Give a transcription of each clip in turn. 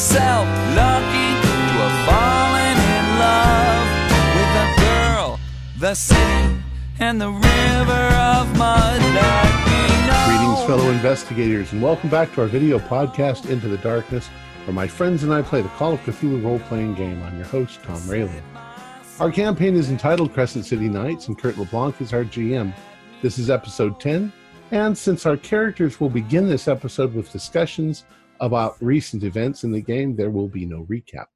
myself lucky to have fallen in love with a girl, the city, and the river of. Greetings, fellow investigators, and welcome back to our video podcast, Into the Darkness, where my friends and I play the Call of Cthulhu role playing game. I'm your host, Tom Rayland. Our campaign is entitled Crescent City Nights, and Kurt LeBlanc is our GM. This is episode 10, and since our characters will begin this episode with discussions about recent events in the game, there will be no recap.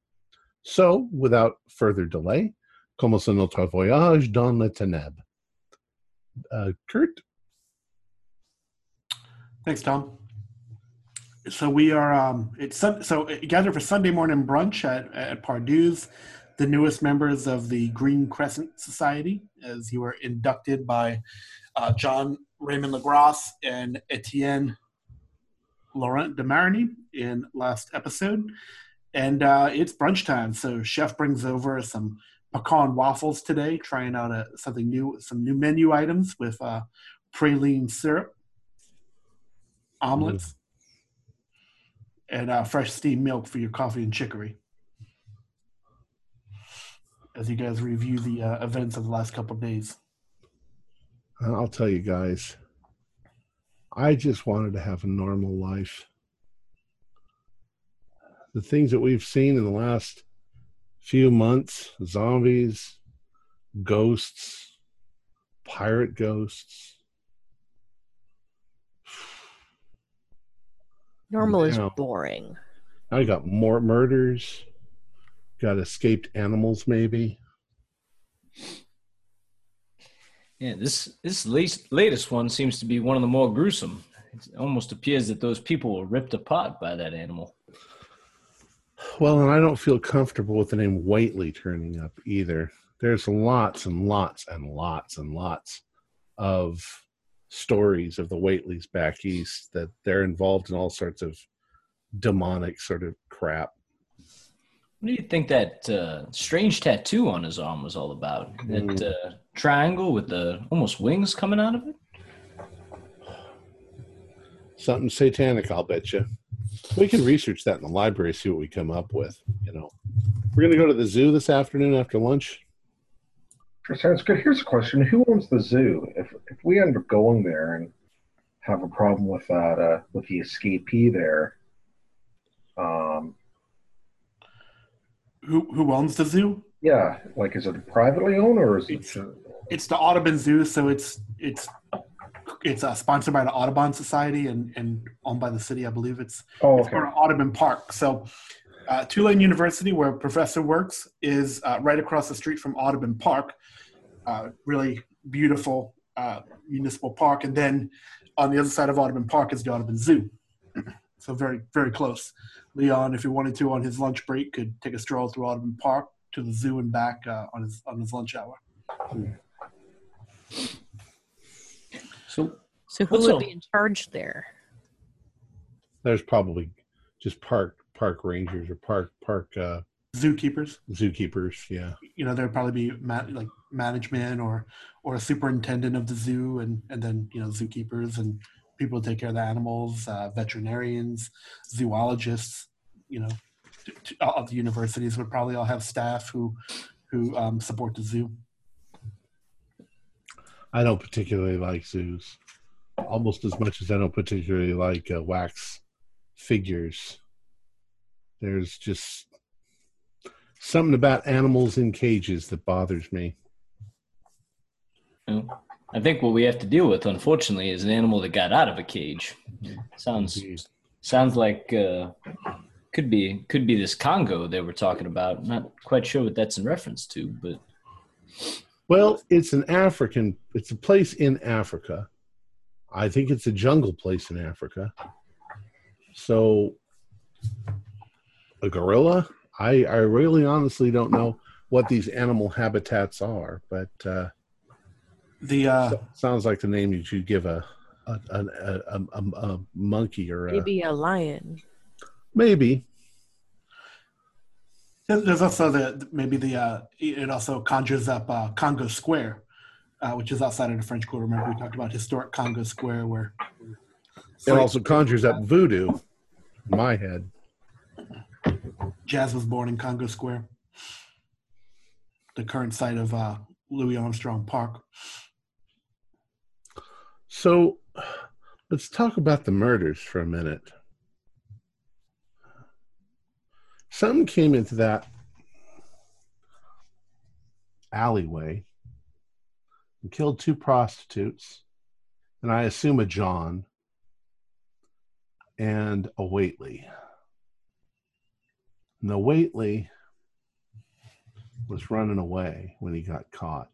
So, without further delay, commençons notre voyage dans les ténèbres. Uh, Kurt? Thanks, Tom. So we are um, it's so gathered for Sunday morning brunch at at Pardue's, the newest members of the Green Crescent Society, as you were inducted by uh, John Raymond Legrasse and Etienne Laurent de Marigny in last episode. And uh, it's brunch time, so chef brings over some pecan waffles today, trying out a, something new, some new menu items with uh, praline syrup, omelets, and uh, fresh steamed milk for your coffee and chicory. As you guys review the uh, events of the last couple of days. I'll tell you guys, I just wanted to have a normal life. The things that we've seen in the last few months zombies, ghosts, pirate ghosts. Normal is boring. I got more murders, got escaped animals, maybe. Yeah, this this latest, one seems to be one of the more gruesome. It almost appears that those people were ripped apart by that animal. Well, and I don't feel comfortable with the name Whateley turning up either. There's lots and lots and lots and lots of stories of the Whateleys back east that they're involved in all sorts of demonic sort of crap. What do you think that uh, strange tattoo on his arm was all about? Mm. That uh, triangle with the almost wings coming out of it? Something satanic, I'll bet you. We can research that in the library, see what we come up with. You know, we're going to go to the zoo this afternoon after lunch. Sure, sounds good. Here's a question: Who owns the zoo? If if we end up going there and have a problem with that, uh, with the escapee there, um, Who who owns the zoo? yeah, like is it privately owned or is it? uh, It's the Audubon Zoo, so it's it's it's uh, sponsored by the Audubon Society and, and owned by the city. I believe it's Oh, it's okay. part of Audubon Park. So uh, Tulane University, where Professor works, is uh, right across the street from Audubon Park. Uh, really beautiful uh, municipal park, and then on the other side of Audubon Park is the Audubon Zoo. So very very close. Leon, if he wanted to on his lunch break, could take a stroll through Audubon Park to the zoo and back uh, on his on his lunch hour. So So who What's would up? be in charge there? There's probably just park park rangers or park park uh, Zookeepers. zookeepers. Yeah. you know there'd probably be ma- like management or or a superintendent of the zoo and and then you know zookeepers and people who take care of the animals uh, veterinarians zoologists you know t- t- of the universities would probably all have staff who who um, support the zoo I don't particularly like zoos, almost as much as I don't particularly like uh, wax figures. There's just something about animals in cages that bothers me. you know, I think what we have to deal with, unfortunately, is an animal that got out of a cage. Sounds Indeed. sounds like uh, could be could be this Congo they were talking about. Not quite sure what that's in reference to, but Well, it's an African. It's a place in Africa. I think it's a jungle place in Africa. So, a gorilla. I I really honestly don't know what these animal habitats are, but uh, the uh, so- sounds like the name that you should give a a, a, a, a, a monkey or Maybe a lion. maybe. There's also the maybe the uh, it also conjures up uh, Congo Square, uh, which is outside of the French Quarter. Remember we talked about historic Congo Square, where It also conjures up voodoo. In my head. Jazz was born in Congo Square, the current site of uh, Louis Armstrong Park. So let's talk about the murders for a minute. Some came into that alleyway and killed two prostitutes, and I assume a John and a Whateley. And the Whateley was running away when he got caught.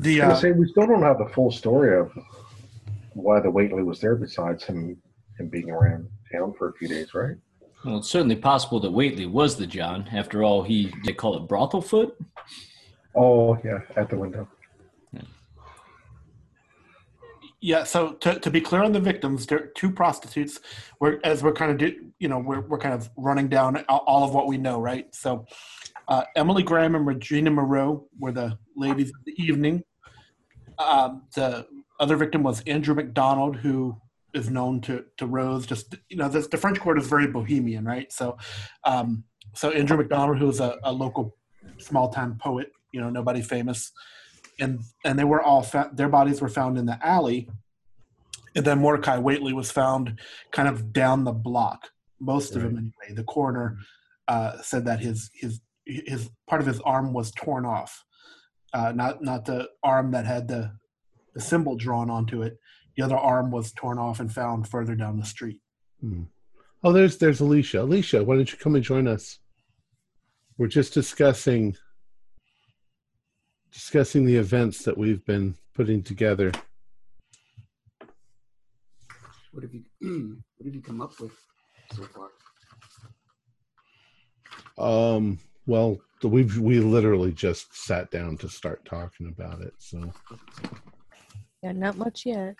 The I was uh, gonna say we still don't have the full story of why the Whateley was there, besides him him being around town for a few days, right? Well, it's certainly possible that Whateley was the John. After all, he they call it brothel foot. Oh yeah, at the window. Yeah, so to, to be clear on the victims, there are two prostitutes. We're as we're kind of do, you know we're we're kind of running down all all of what we know, right? So uh, Emily Graham and Regina Moreau were the ladies of the evening. Um, the other victim was Andrew McDonald, who is known to to Rose. Just you know, this, the French Quarter is very bohemian, right? So, um, so Andrew McDonald, who is a, a local small town poet, you know, nobody famous, and and they were all fa- their bodies were found in the alley, and then Mordecai Whateley was found kind of down the block. Most of him anyway. The coroner uh, said that his his his part of his arm was torn off, uh, not not the arm that had the the symbol drawn onto it. The other arm was torn off and found further down the street. Hmm. Oh, there's there's Alicia. Alicia, why don't you come and join us? We're just discussing discussing the events that we've been putting together. What have you what have you come up with so far? Um, well, we've we literally just sat down to start talking about it. So Yeah, not much yet.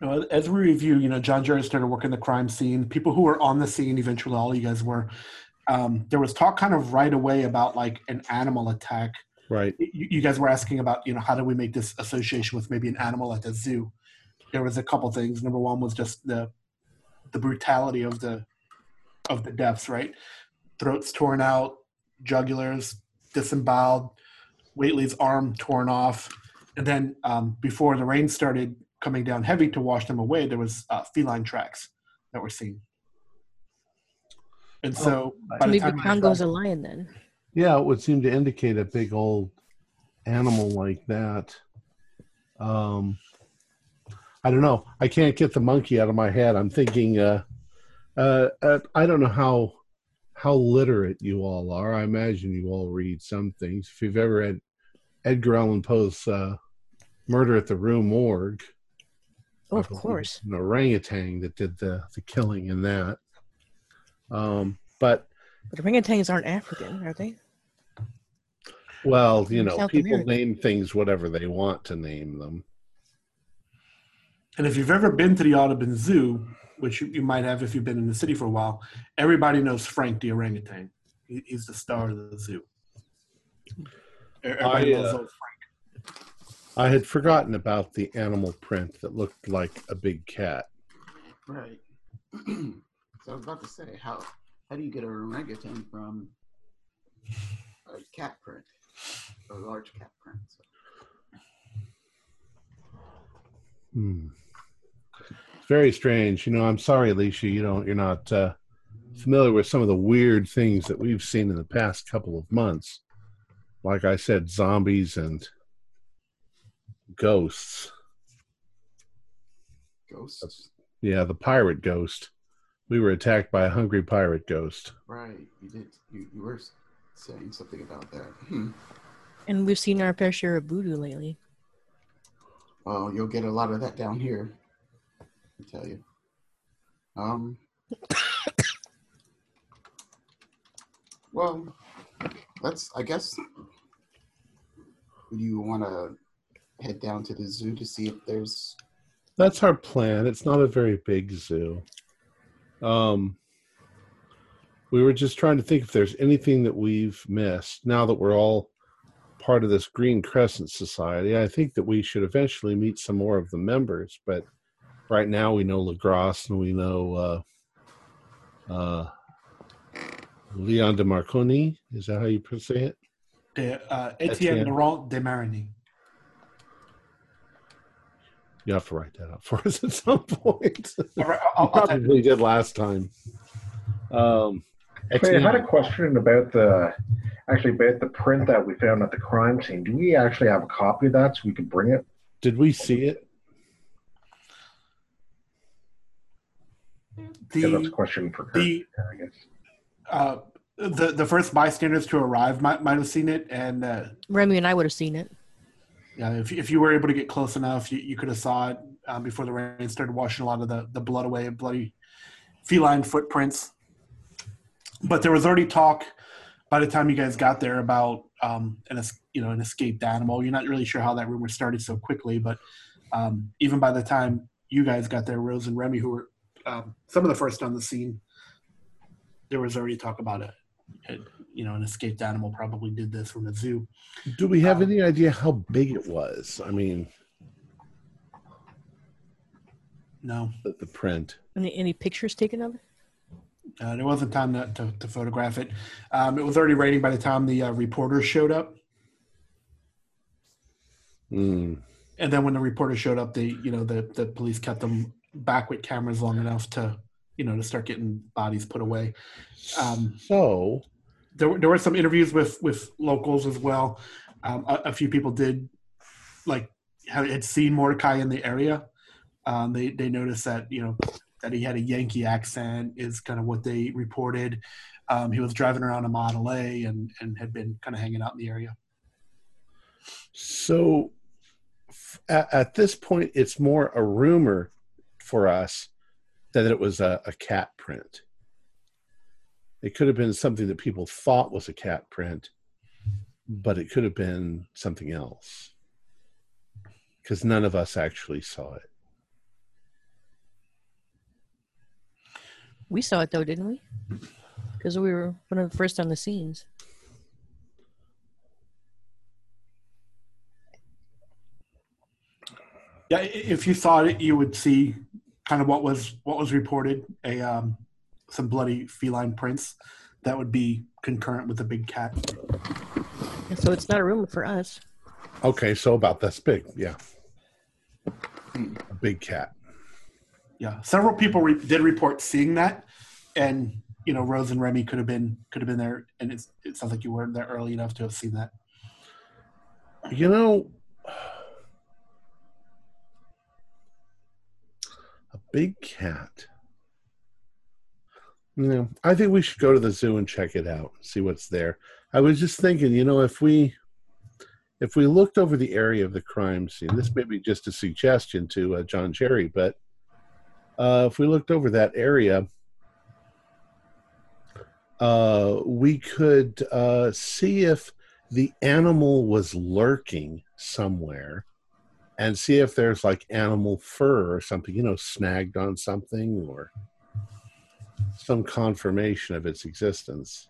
You know, as we review, you know, John Jerry started working the crime scene. People who were on the scene, eventually, all you guys were. Um, there was talk kind of right away about like an animal attack. right, You, you guys were asking about, you know, how do we make this association with maybe an animal at the zoo? There was a couple things. Number one was just the the brutality of the of the deaths, right? Throats torn out, jugulars disemboweled, Whateley's arm torn off, and then um, before the rain started coming down heavy to wash them away, there was uh, feline tracks that were seen. And so, by So the maybe time I Congo's a lion then. yeah, it would seem to indicate a big old animal like that. Um, I don't know. I can't get the monkey out of my head. I'm thinking. Uh, uh, uh, I don't know how how literate you all are. I imagine you all read some things. If you've ever read Edgar Allan Poe's uh, "Murder at the Rue Morgue," Oh, of course. it's an orangutan that did the the killing in that. Um, but But orangutans aren't African, are they? well, you know, South people America. name things whatever they want to name them. And if you've ever been to the Audubon Zoo, which you, you might have if you've been in the city for a while, everybody knows Frank the orangutan. He, he's the star of the zoo. Everybody I, knows uh, old Frank. I had forgotten about the animal print that looked like a big cat. Right. so I was about to say, how how do you get a orangutan from a cat print, a large cat print? So, Hmm. It's very strange. You know, I'm sorry, Alicia. You don't. You're not uh, familiar with some of the weird things that we've seen in the past couple of months. Like I said, zombies and ghosts. ghosts. Yeah, the pirate ghost. We were attacked by a hungry pirate ghost. Right. You did. You, you were saying something about that. Hmm. And we've seen our fair share of voodoo lately. Well, you'll get a lot of that down here. Tell you. Um. well, let's. I guess. You want to head down to the zoo to see if there's. That's our plan. It's not a very big zoo. Um, we were just trying to think if there's anything that we've missed now that we're all part of this Green Crescent Society. I think that we should eventually meet some more of the members, but right now we know Legrasse and we know uh, uh, Leon de Marconi. Is that how you say it? De, uh, Etienne Etienne. Laurent de Marigny. You have to write that up for us at some point. All right, you I'll- I'll probably did last time. Um, Wait, I had a question about the actually about the print that we found at the crime scene. Do we actually have a copy of that so we could bring it? did we see it? Yeah, that's a the question for Kurt, the I guess. uh, the the first bystanders to arrive might might have seen it, and uh, Remy and I would have seen it. yeah, if if you were able to get close enough, you, you could have saw it um, before the rain started washing a lot of the the blood away, bloody feline footprints. But there was already talk by the time you guys got there about um, an you know an escaped animal. You're not really sure how that rumor started so quickly, but um, even by the time you guys got there, Rose and Remy, who were um, some of the first on the scene, there was already talk about it. You know, an escaped animal probably did this from a zoo. Do we have Um, any idea how big it was? I mean, No, the, the print. Any, any pictures taken of it? uh, there wasn't time to, to, to photograph it. Um, it was already raining by the time the uh, reporters showed up. Mm. And then when the reporters showed up, they, you know, the, the police kept them back with cameras long enough to, you know, to start getting bodies put away. Um, So, there, were- there were some interviews with with locals as well. Um, a, a few people did like had, seen Mordecai in the area. Um, they they noticed that you know that he had a Yankee accent is kind of what they reported. Um, he was driving around a Model A and and had been kind of hanging out in the area. so at this point, it's more a rumor for us that it was a, a cat print. It could have been something that people thought was a cat print, but it could have been something else because none of us actually saw it. We saw it though, didn't we? Because we were one of the first on the scenes. Yeah, if you saw it, you would see kind of what was what was reported a um, some bloody feline prints that would be concurrent with the big cat. So it's not a room for us. Okay, so about this big, yeah. A big cat. Yeah, several people re- did report seeing that, and you know, Rose and Remy could have been could have been there, and it's, it sounds like you weren't there early enough to have seen that. You know, a big cat. Yeah, I think we should go to the zoo and check it out, see what's there. I was just thinking, you know, if we if we looked over the area of the crime scene, this may be just a suggestion to uh, John Cherry, but uh, if we looked over that area, uh, we could uh, see if the animal was lurking somewhere and see if there's like animal fur or something, you know, snagged on something or some confirmation of its existence.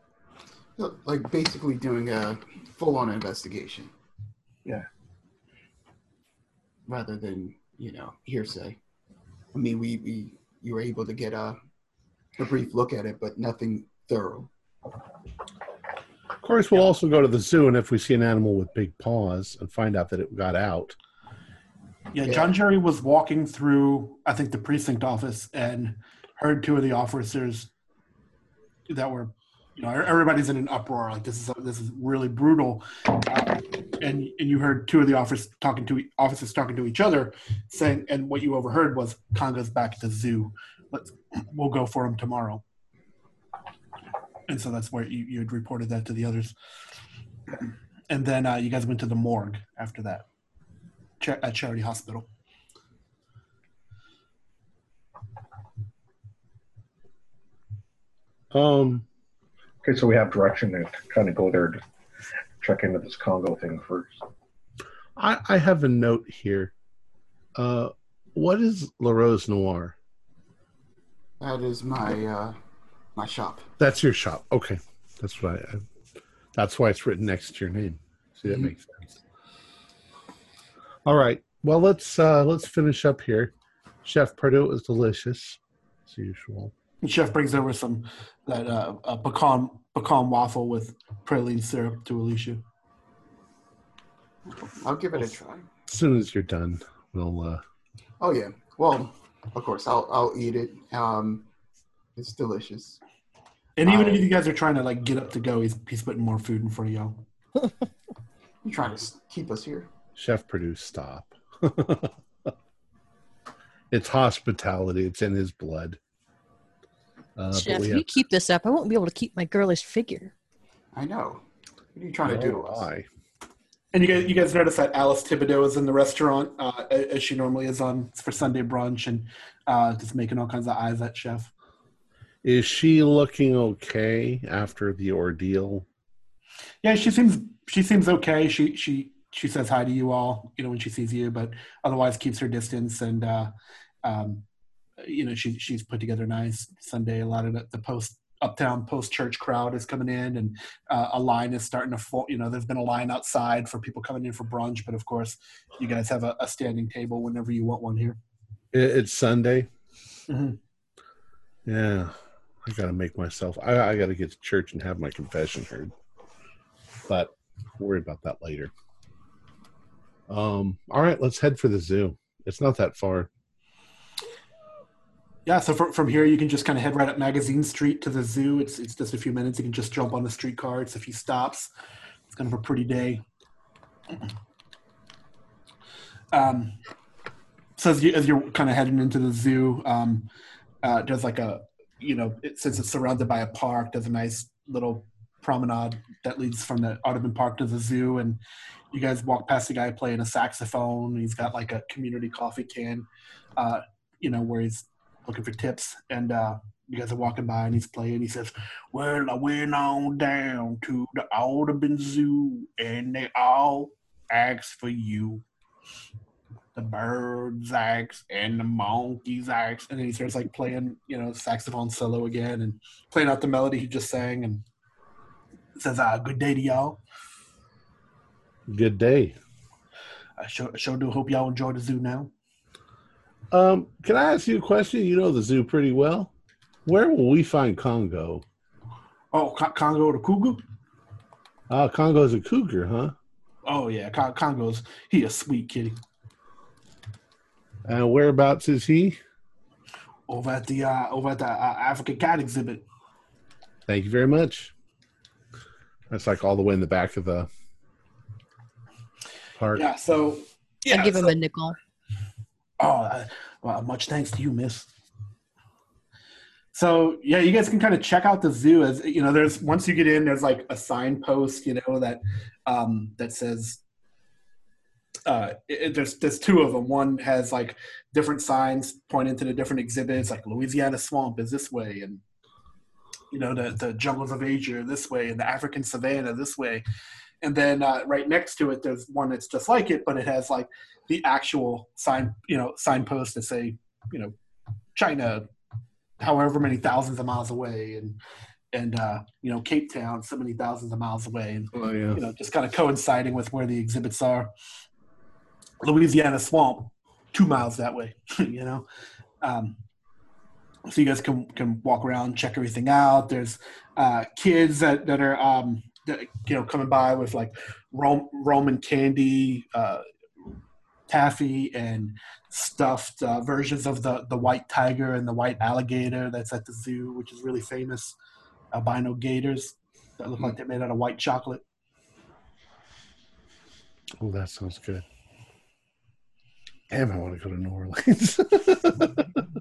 So, Like basically doing a full-on investigation. Yeah. Rather than you know hearsay. I mean, we we you were able to get a a brief look at it, but nothing thorough. Of course, we'll also go to the zoo, and if we see an animal with big paws and find out that it got out, Yeah, Yeah. John Jerry was walking through, I think, the precinct office and heard two of the officers that were, you know, everybody's in an uproar. Like this is this is really brutal, uh, and and you heard two of the officers talking to officers talking to each other, saying, and what you overheard was Congo's back at the zoo. Let's we'll go for him tomorrow. And so that's where you, you had reported that to the others. And then uh, you guys went to the morgue after that cha- at Charity Hospital. um, Okay, so we have direction to kind of go there to check into this Congo thing first. I, I have a note here. Uh, what is La Rose Noir? That is my uh my shop. That's your shop. Okay, that's why. I, that's why it's written next to your name. See, that Mhm. makes sense. All right. Well, let's uh, let's finish up here. Chef Purdue was delicious, as usual. And Chef brings over some that uh, uh, pecan pecan waffle with praline syrup to Alicia. I'll give it a try. As soon as you're done, we'll. Uh, Oh yeah. Well, of course I'll I'll eat it. Um, it's delicious. And even I- if you guys are trying to like get up to go, he's he's putting more food in front of y'all. You trying to keep us here? Chef Purdue, stop. it's hospitality. It's in his blood. Uh, Chef, we if have- you keep this up, I won't be able to keep my girlish figure. I know. What are you trying to do to Oh, us? I. And you guys, you guys notice that Alice Thibodeau is in the restaurant uh, as she normally is on for Sunday brunch, and uh, just making all kinds of eyes at Chef. Is she looking okay after the ordeal? Yeah, she seems she seems okay. She she she says hi to you all, you know, when she sees you, but otherwise keeps her distance. And uh, um, you know, she she's put together a nice Sunday. A lot of the, the post uptown post church crowd is coming in, and uh, a line is starting to form. You know, there's been a line outside for people coming in for brunch, but of course, you guys have a, a standing table whenever you want one here. It, it's Sunday. Mhm. Yeah, I gotta make myself. I, I gotta get to church and have my confession heard. But worry about that later. Um. All right, let's head for the zoo. It's not that far. Yeah, so from, from here you can just kind of head right up Magazine Street to the zoo. It's it's just a few minutes. You can just jump on the streetcar. It's a few stops. It's kind of a pretty day. Um, so as, you, as you're kind of heading into the zoo, um, uh, there's like a you know it, since it's surrounded by a park, there's a nice little promenade that leads from the Audubon Park to the zoo, and you guys walk past the guy playing a saxophone. He's got like a community coffee can, uh, you know, where he's looking for tips, and uh, you guys are walking by, and he's playing. He says, "Well, I went on down to the Audubon Zoo, and they all asked for you. The birds asked, and the monkeys asked." And then he starts like playing, you know, saxophone solo again, and playing out the melody he just sang, and says, "Ah, good day to y'all. Good day. I sure, sure do hope y'all enjoy the zoo now." Um. Can I ask you a question? You know the zoo pretty well. Where will we find Congo? Oh, Con- Congo the cougar. Ah, Congo's a cougar, huh? Oh yeah, Con- Congo's he a sweet kitty. And whereabouts is he? over at the uh, over at the uh, African cat exhibit. Thank you very much. That's like all the way in the back of the park. Yeah, so yeah, I give him a nickel. Oh, uh, well, much thanks to you, Miss. So yeah, you guys can kind of check out the zoo as you know. There's once you get in, there's like a signpost, you know, that um, that says. Uh, it, it- there's there's two of them. One has like different signs pointing to the different exhibits, like Louisiana Swamp is this way, and you know the the jungles of Asia this way, and the African savanna this way. And then uh, right next to it, there's one that's just like it, but it has like the actual sign, you know, signpost that say, you know, China, however many thousands of miles away, and and uh, you know, Cape Town, so many thousands of miles away, and Oh yeah. you know, just kind of coinciding with where the exhibits are. Louisiana Swamp, two miles that way, you know. Um, so you guys can can walk around, check everything out. There's uh, kids that that are um, that, you know coming by with like Rom- Roman candy, uh, taffy, and stuffed uh, versions of the the white tiger and the white alligator that's at the zoo, which is really famous. Albino gators that look like they're made out of white chocolate. Oh, that sounds good. Damn, I want to go to New Orleans.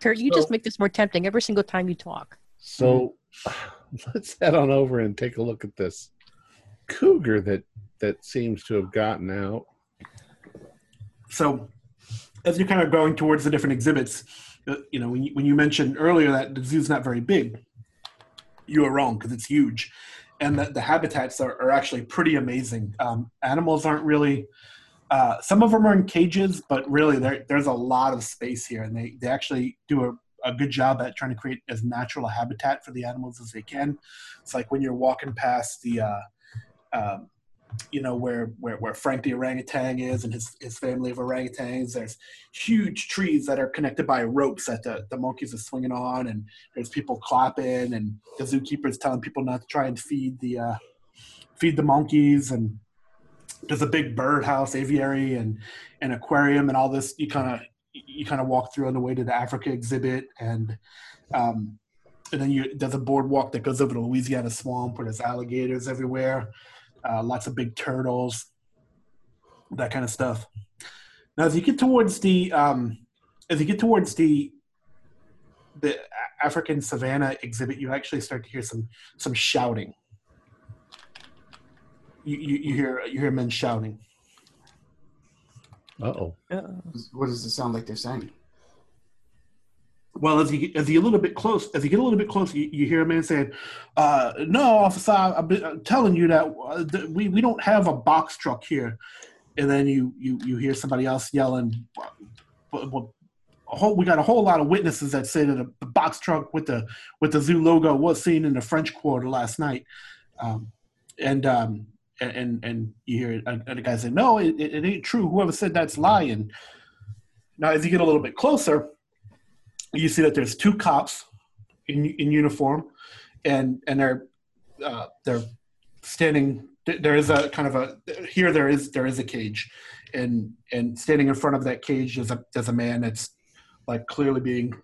Kurt, you just make this more tempting every single time you talk. so let's head on over and take a look at this cougar that that seems to have gotten out. so as you're kind of going towards the different exhibits, uh, you know, when you, when you mentioned earlier that the zoo's not very big, you were wrong because it's huge, and the, the habitats are, are actually pretty amazing. Um, animals aren't really. Uh, some of them are in cages, but really there, there's a lot of space here, and they, they actually do a, a good job at trying to create as natural a habitat for the animals as they can. It's like when you're walking past the uh, um, you know where, where where Frank the orangutan is and his his family of orangutans. There's huge trees that are connected by ropes that the, the monkeys are swinging on, and there's people clapping, and the zookeeper's telling people not to try and feed the uh, feed the monkeys, and there's a big birdhouse, aviary, and an aquarium, and all this. You kind of you kind of walk through on the way to the Africa exhibit, and um, and then you there's a boardwalk that goes over to Louisiana swamp where there's alligators everywhere, uh, lots of big turtles, that kind of stuff. Now, as you get towards the um, as you get towards the the African savannah exhibit, you actually start to hear some some shouting. You, you, you hear you hear men shouting. Uh oh. What does it sound like they're saying? Well, as you get, as you a little bit close, as you get a little bit closer, you, you hear a man saying, uh, "No, officer, I've been uh, telling you that uh, th- we we don't have a box truck here." And then you you you hear somebody else yelling, "But, but a whole, we got a whole lot of witnesses that say that the box truck with the with the zoo logo was seen in the French Quarter last night." Um, and um, and and, and you hear the guy say, "No, it, it, ain't true. Whoever said that's lying." Now, as you get a little bit closer, you see that there's two cops in in uniform, and and they're uh, they're standing. There is a kind of a here. There is there is a cage, and and standing in front of that cage is a there's a man that's like clearly being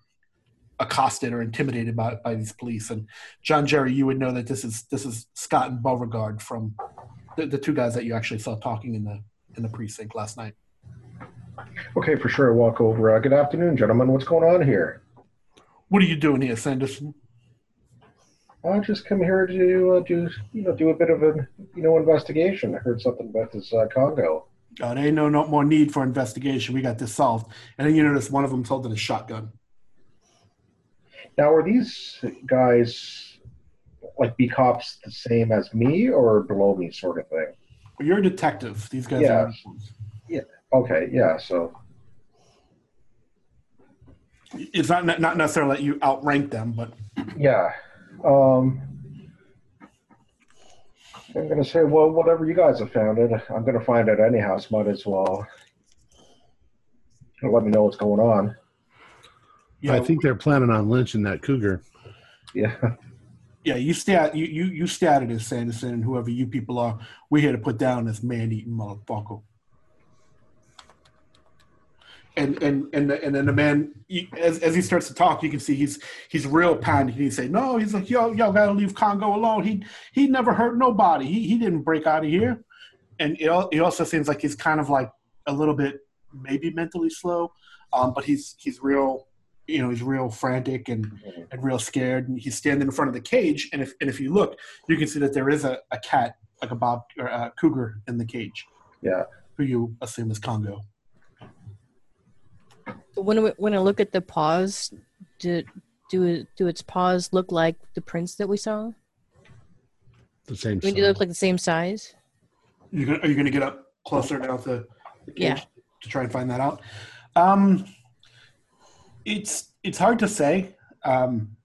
accosted or intimidated by by these police. And John Jerry, you would know that this is this is Scott and Beauregard from the, the two guys that you actually saw talking in the in the precinct last night. Okay, for sure. Walk over. Uh, good afternoon, gentlemen. What's going on here? What are you doing here, Sanderson? I just come here to uh, do you know do a bit of a you know investigation. I heard something about this uh, Congo. Uh, there ain't no, no more need for investigation. We got this solved. And then you notice one of them's holding a shotgun. Now, are these guys like be cops the same as me or below me, sort of thing? You're a detective. These guys Yeah. are. Yeah. Okay, yeah. So It's not not necessarily that you outrank them, but yeah, um, I'm gonna say, well, whatever you guys have found it, I'm gonna find it anyhow. So might as well let me know what's going on. yeah, I think they're planning on lynching that cougar. Yeah. yeah. You stat you you you stated as Sanderson and whoever you people are. We're here to put down this man eating motherfucker. And and and and then the man, he, as as he starts to talk, you can see he's he's real panicked. He say, "No, he's like, yo, y'all gotta leave Congo alone. He he never hurt nobody. He he didn't break out of here." And it it also seems like he's kind of like a little bit maybe mentally slow, um, but he's he's real, you know, he's real frantic and and real scared. And he's standing in front of the cage. And if and if you look, you can see that there is a, a cat, like a bob or a cougar, in the cage. Yeah. Who you assume is Congo. When I, when I look at the paws, do do do its paws look like the prints that we saw? The same. I mean, do they look like the same size? You gonna, are you going to get up closer now to the cage Yeah. to try and find that out? Um, it's it's hard to say. Um,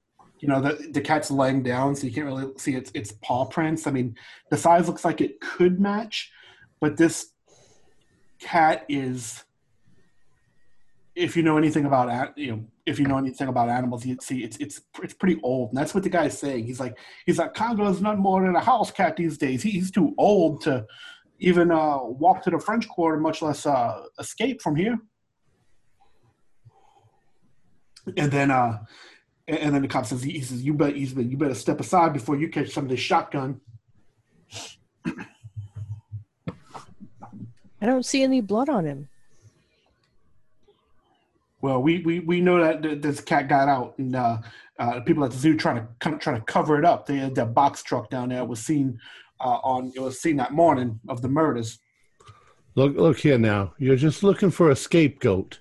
you know, the the cat's laying down, so you can't really see its its paw prints. I mean, the size looks like it could match, but this cat is. If you know anything about you know, if you know anything about animals, you'd see it's it's it's pretty old, and that's what the guy's saying. He's like he's like Congo is nothing more than a house cat these days. He's too old to even uh, walk to the French Quarter, much less uh, escape from here. And then, uh, and, and then the cop says, he says, you better, he says, you better step aside before you catch some of this shotgun. I don't see any blood on him. Well, we, we, we know that th- this cat got out, and uh, uh, people at the zoo trying to kind of trying to cover it up. They had that box truck down there was seen uh, on it was seen that morning of the murders. Look, look here now. You're just looking for a scapegoat.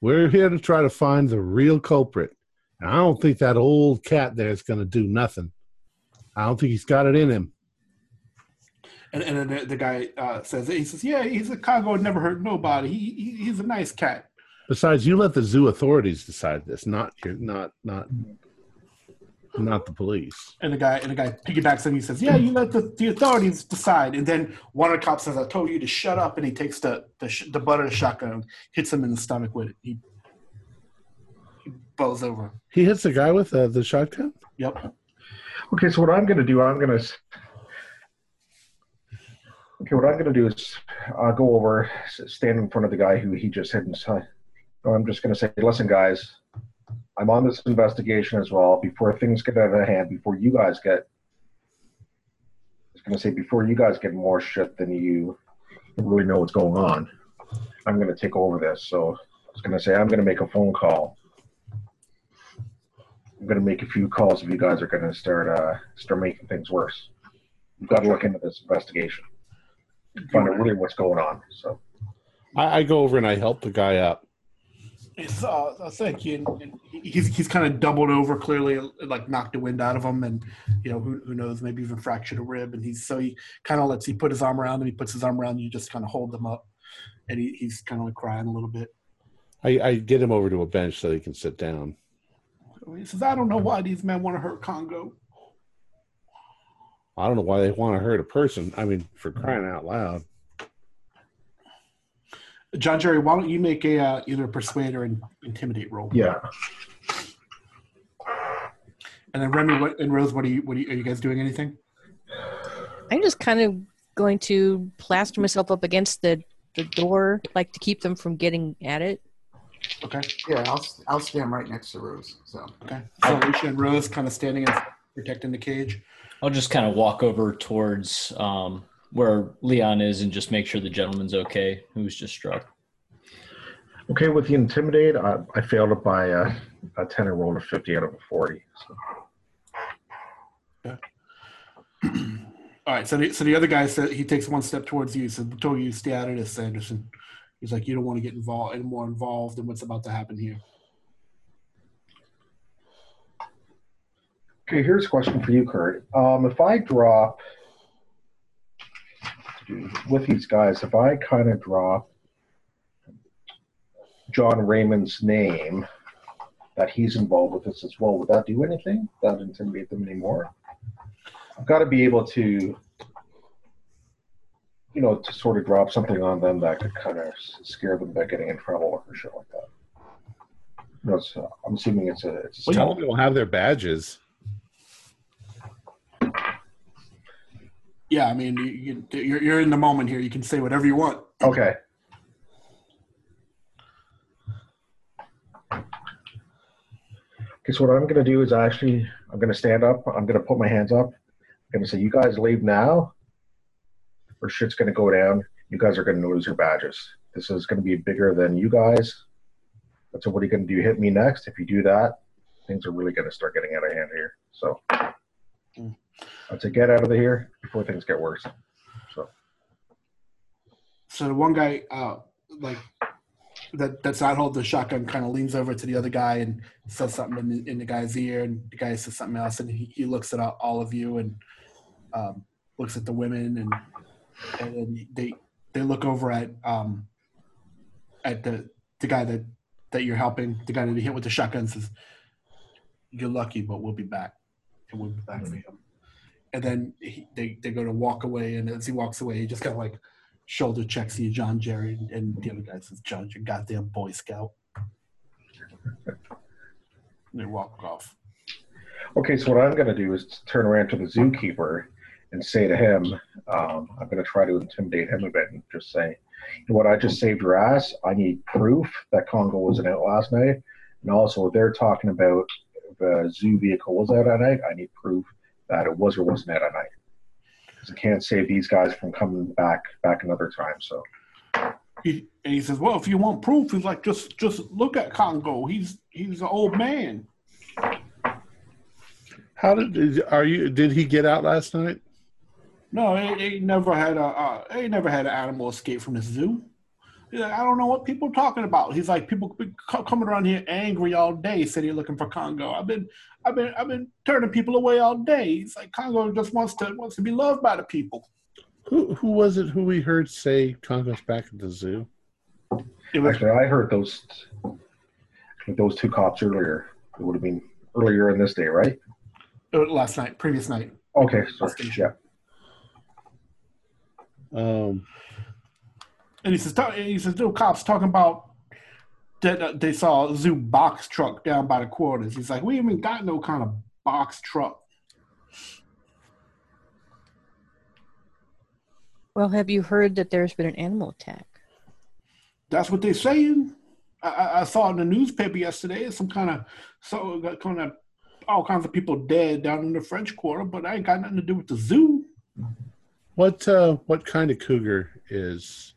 We're here to try to find the real culprit. And I don't think that old cat there is going to do nothing. I don't think he's got it in him. And, and then the, the guy uh, says, he says, yeah, he's a Congo, never hurt nobody. He, he he's a nice cat. Besides, you let the zoo authorities decide this, not your, not not. Not the police. And the guy and the guy piggybacks and he says, "Yeah, you let the, the authorities decide." And then one of the cops says, "I told you to shut up." And he takes the the, sh- the butt of the shotgun, hits him in the stomach with it. He he bows over. He hits the guy with uh, the shotgun. Yep. Okay, so what I'm going to do, I'm going to. Okay, what I'm going to do is uh, go over, stand in front of the guy who he just hit and inside. I'm just going to say, listen, guys, I'm on this investigation as well. Before things get out of hand, before you guys get, I was going to say, before you guys get more shit than you really know what's going on, I'm going to take over this. So I was going to say, I'm going to make a phone call. I'm going to make a few calls if you guys are going to start uh, start making things worse. You've got to look into this investigation, find out really what's going on. So I, I go over and I help the guy up. It's uh, you. And, and he's he's kind of doubled over, clearly, like knocked the wind out of him, and you know who, who knows, maybe even fractured a rib. And he's so he kind of lets he put his arm around him. He puts his arm around you, just kind of hold them up, and he, he's kind of like crying a little bit. I, I get him over to a bench so he can sit down. He says, "I don't know why these men want to hurt Congo." I don't know why they want to hurt a person. I mean, for crying out loud. John Jerry, why don't you make a uh, either persuade or in, intimidate roll? yeah, And then Remy what, and Rose, what are you? What are you, are you guys doing? Anything? I'm just kind of going to plaster myself up against the, the door, like to keep them from getting at it. Okay. Yeah, I'll I'll stand right next to Rose. So Okay. So Alicia and Rose kind of standing and protecting the cage. I'll just kind of walk over towards um, where Leon is and just make sure the gentleman's okay who was just struck. okay. With the intimidate, I, I failed it by uh, a ten and rolled a fifty out of a forty. So. All right. So the, so the other guy said he takes one step towards you. So told you stay out of this, Sanderson. He's like, you don't want to get involved any more involved in what's about to happen here. Okay, here's a question for you, Kurt. Um, if I drop with these guys, if I kind of drop John Raymond's name that he's involved with this as well, would that do anything? That intimidate them anymore? I've got to be able to, you know, to sort of drop something on them that could kind of scare them by getting in trouble or shit like that. You know, it's, uh, I'm assuming it's a it's a Well, you don't have their badges. Yeah, I mean, you, you, you're you're in the moment here. You can say whatever you want. Okay. Okay, so what I'm gonna do is actually I'm gonna stand up. I'm gonna put my hands up. I'm gonna say, "You guys leave now, or shit's gonna go down. You guys are gonna lose your badges. This is gonna be bigger than you guys. But so what are you gonna do? Hit me next. If you do that, things are really gonna start getting out of hand here. So Mm. I'd get out of here before things get worse. So So the one guy, uh, like that, that's not holding the shotgun, kind of leans over to the other guy and says something in the, in the guy's ear, and the guy says something else, and he, he looks at all, of you and um, looks at the women, and and then they they look over at um at the the guy that that you're helping, the guy that he hit with the shotgun says, "You're lucky, but we'll be back, and we'll be back for him." And then he, they they go to walk away, and as he walks away, he just kind of like shoulder checks you, John Jerry, and the other guy says, John, you goddamn Boy Scout. And they walk off. Okay, so what I'm going to do is turn around to the zookeeper and say to him, um, I'm going to try to intimidate him a bit and just say, what, I just saved your ass. I need proof that Congo wasn't out last night. And also, they're talking about the zoo vehicle was out at night. I need proof that it was or wasn't out at night. Because I can't save these guys from coming back back another time. So, He, and he says, Well, if you want proof, he's like, just just look at Congo. He's he's an old man. How did did- are you? Did he get out last night? No, he, he never had a uh, he never had an animal escape from the zoo. He's like, I don't know what people are talking about. He's like, people be coming around here angry all day, said he's looking for Congo. I've been, I've been, I've been turning people away all day. He's like, Congo just wants to wants to be loved by the people. Who who was it? Who we heard say Congo's back at the zoo? It was, actually, I heard those those two cops earlier. It would have been earlier in this day, right? uh, last night, previous night. Okay, sorry. Yeah. Um, And he says, talk- he says, no cops talking about that uh, they saw a zoo box truck down by the quarters. He's like, we haven't got no kind of box truck. Well, have you heard that there's been an animal attack? That's what they're saying. I, I, I saw in the newspaper yesterday some kind of so kind of all kinds of people dead down in the French Quarter, but I ain't got nothing to do with the zoo. what uh, what kind of cougar is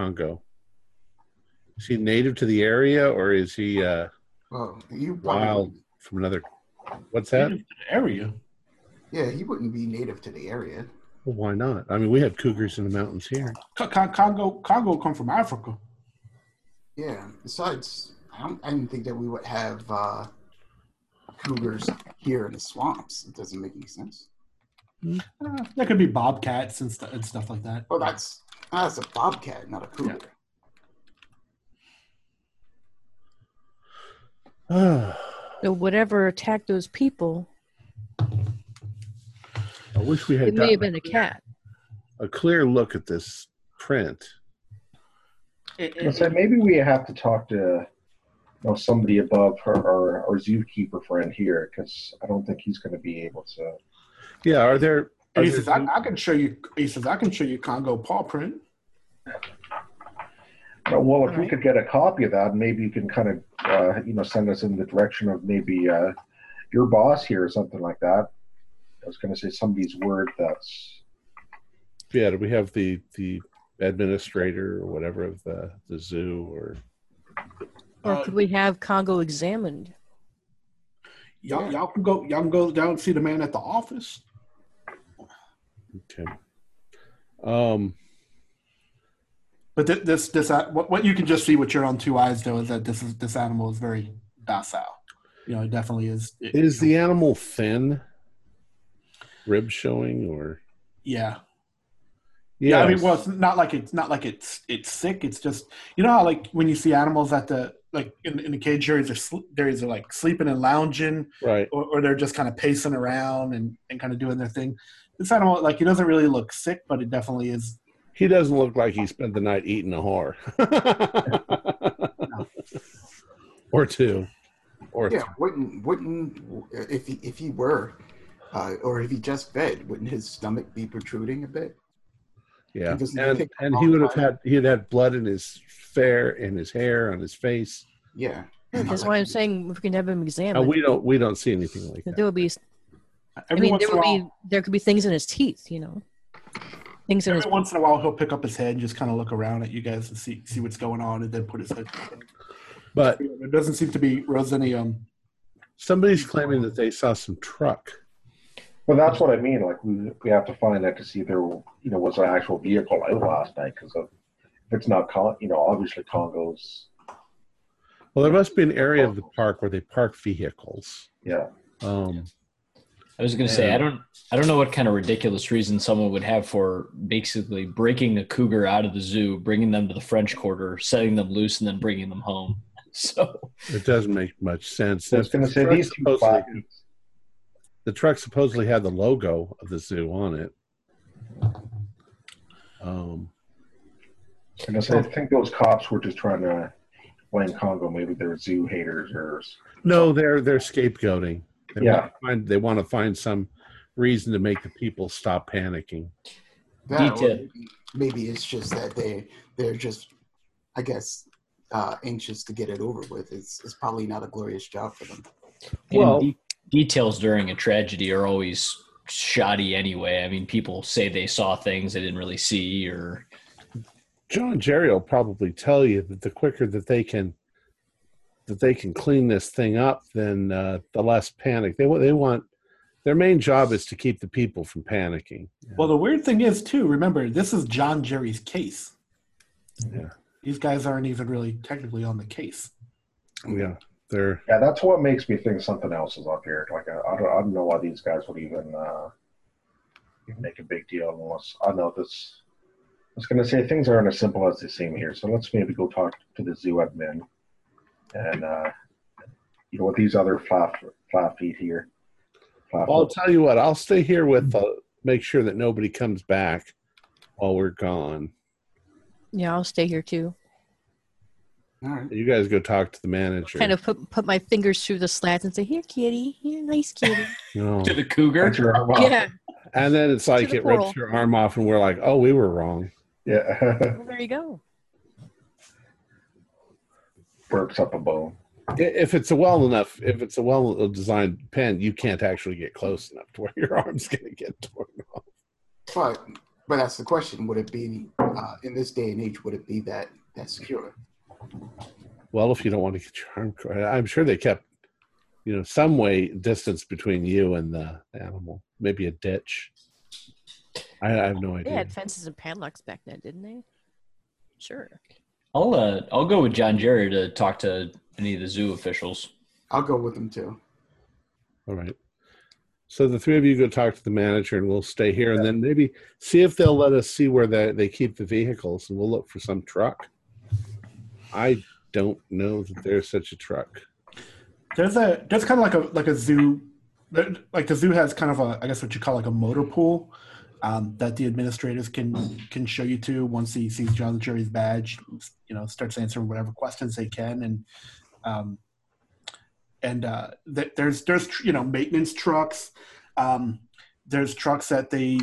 Congo? Is he native to the area or is he uh, Well, you wild from another? What's that? Native to the area. Yeah, he wouldn't be native to the area. Well, why not? I mean, we have cougars in the mountains here. Co- Co- Congo, Congo come from Africa. Yeah. Besides, I don't. I didn't think that we would have uh, cougars here in the swamps. It doesn't make any sense. Uh, there could be bobcats and, st- and stuff like that. Well, that's Ah, that's a bobcat, not a cougar. I So whatever attacked those people, I wish we had it may have been a cat. a clear look at this print. It- I it- said maybe we have to talk to you know somebody above her our, our zookeeper friend here because I don't think he's going to be able to. Yeah, are there? Are and he says, I, I can show you. He says, I can show you Congo paw print. Well, if we could get a copy of that, maybe you can kind of uh, you know send us in the direction of maybe uh, your boss here or something like that. I was going to say somebody's word that's yeah, do we have the the administrator or whatever of the the zoo or? Or Uh, could we have Congo examined? Y'all, y'all can go. Y'all can go down and see the man at the office. Okay. Um. But thi- this, this, uh, what, what you can just see with your own two eyes, though, is that this is this animal is very docile. You know, it definitely is. it- Is the animal thin? Rib showing or? yeah, yeah. I mean, well, it's not like it's not like it's it's sick. It's just you know how like when you see animals at the like in, in the cage areas, they're sl- areas are like sleeping and lounging, right. or, or they're just kind of pacing around and, and kind of doing their thing. This animal, like, he doesn't really look sick, but it definitely is. He doesn't look like he spent the night eating a whore. or two. Or Yeah, wouldn't wouldn't if he if he were, uh, or if he just fed, wouldn't his stomach be protruding a bit? Yeah, Because and and he would have had he'd had blood in his fair in his hair on his face. Yeah. Yeah, that's why I'm saying if we can have him examined. we don't we don't see anything like that that. there would be. I mean, once there in a would while, be there could be things in his teeth. You know, things in his. every once in a while, he'll pick up his head and just kind of look around at you guys and see see what's going on, and then put his head. down. But There doesn't seem to be Rose any um. somebody's claiming that they saw some truck. well, that's what I mean. Like we we have to find that to see if there you know was an actual vehicle out last night because if it's not Con, you know obviously Congo's Well, there must be an area of the park where they park vehicles. yeah. Um, I was going to say I don't I don't know what kind of ridiculous reason someone would have for basically breaking a cougar out of the zoo, bringing them to the French Quarter, setting them loose, and then bringing them home. So it doesn't make much sense. I was going to say The truck these two supposedly- the truck supposedly had the logo of the zoo on it. Um, And I say, I think those cops were just trying to blame Congo. Maybe they're zoo haters or no, they're they're scapegoating. They Yeah. want to find they want to find some reason to make the people stop panicking. That, maybe, maybe it's just that they they're just, I guess, uh, anxious to get it over with. It's it's probably not a glorious job for them. and Well- de- details during a tragedy are always shoddy anyway. I mean, people say they saw things they didn't really see, or John Jerry will probably tell you that the quicker that they can that they can clean this thing up, then uh, the less panic. They want they want their main job is to keep the people from panicking. Well, the weird thing is too. Remember, this is John Jerry's case. Yeah. These guys aren't even really technically on the case. Yeah, they're yeah. That's what makes me think something else is up here. Like I, I don't I don't know why these guys would even uh, even make a big deal unless I know this. I was going to say things aren't as simple as they seem here. So let's maybe go talk to the zoo admin and uh, you know with these other flat flat feet here. Well, I'll platform. tell you what. I'll stay here with uh, make sure that nobody comes back while we're gone. Yeah, I'll stay here too. All right. You guys go talk to the manager. Kind of put put my fingers through the slats and say, "Here, kitty. Here, nice kitty." No. To the cougar. Your arm off. yeah. And then it's like the it rips your arm off, and we're like, "Oh, we were wrong." Yeah. Well, there you go. Burps up a bone. If it's a well enough, if it's a well designed pen, you can't actually get close enough to where your arm's going to get torn off. But but that's the question. Would it be uh, in this day and age? Would it be that that secure? Well, if you don't want to get your arm, caught- I'm sure they kept, you know, some way distance between you and the animal. Maybe a ditch. I, I have no idea They had fences and padlocks back then, didn't they? Sure. I'll uh, I'll go with John Jerry to talk to any of the zoo officials. I'll go with them too. All right. So the three of you go talk to the manager, and we'll stay here, and then maybe see if they'll let us see where they they keep the vehicles, and we'll look for some truck. I don't know that there's such a truck. There's a there's kind of like a like a zoo, like the zoo has kind of a I guess what you call like a motor pool um, that the administrators can can show you to once he sees John the jury's badge. You know, starts answering whatever questions they can, and um, and uh, th- there's there's you know maintenance trucks. Um, there's trucks that they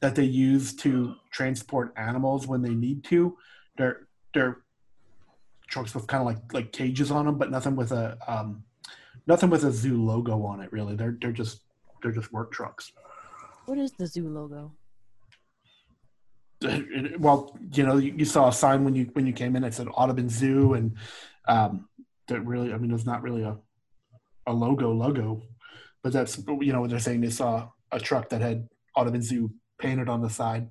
that they use to transport animals when they need to. They're they're trucks with kind of like like cages on them, but nothing with a um, nothing with a zoo logo on it. Really, they're they're just they're just work trucks. What is the zoo logo? Well, you know, you, you saw a sign when you when you came in that said Audubon Zoo, and um, that really, I mean, it's not really a a logo logo, but that's you know what they're saying. They saw a truck that had Audubon Zoo painted on the side,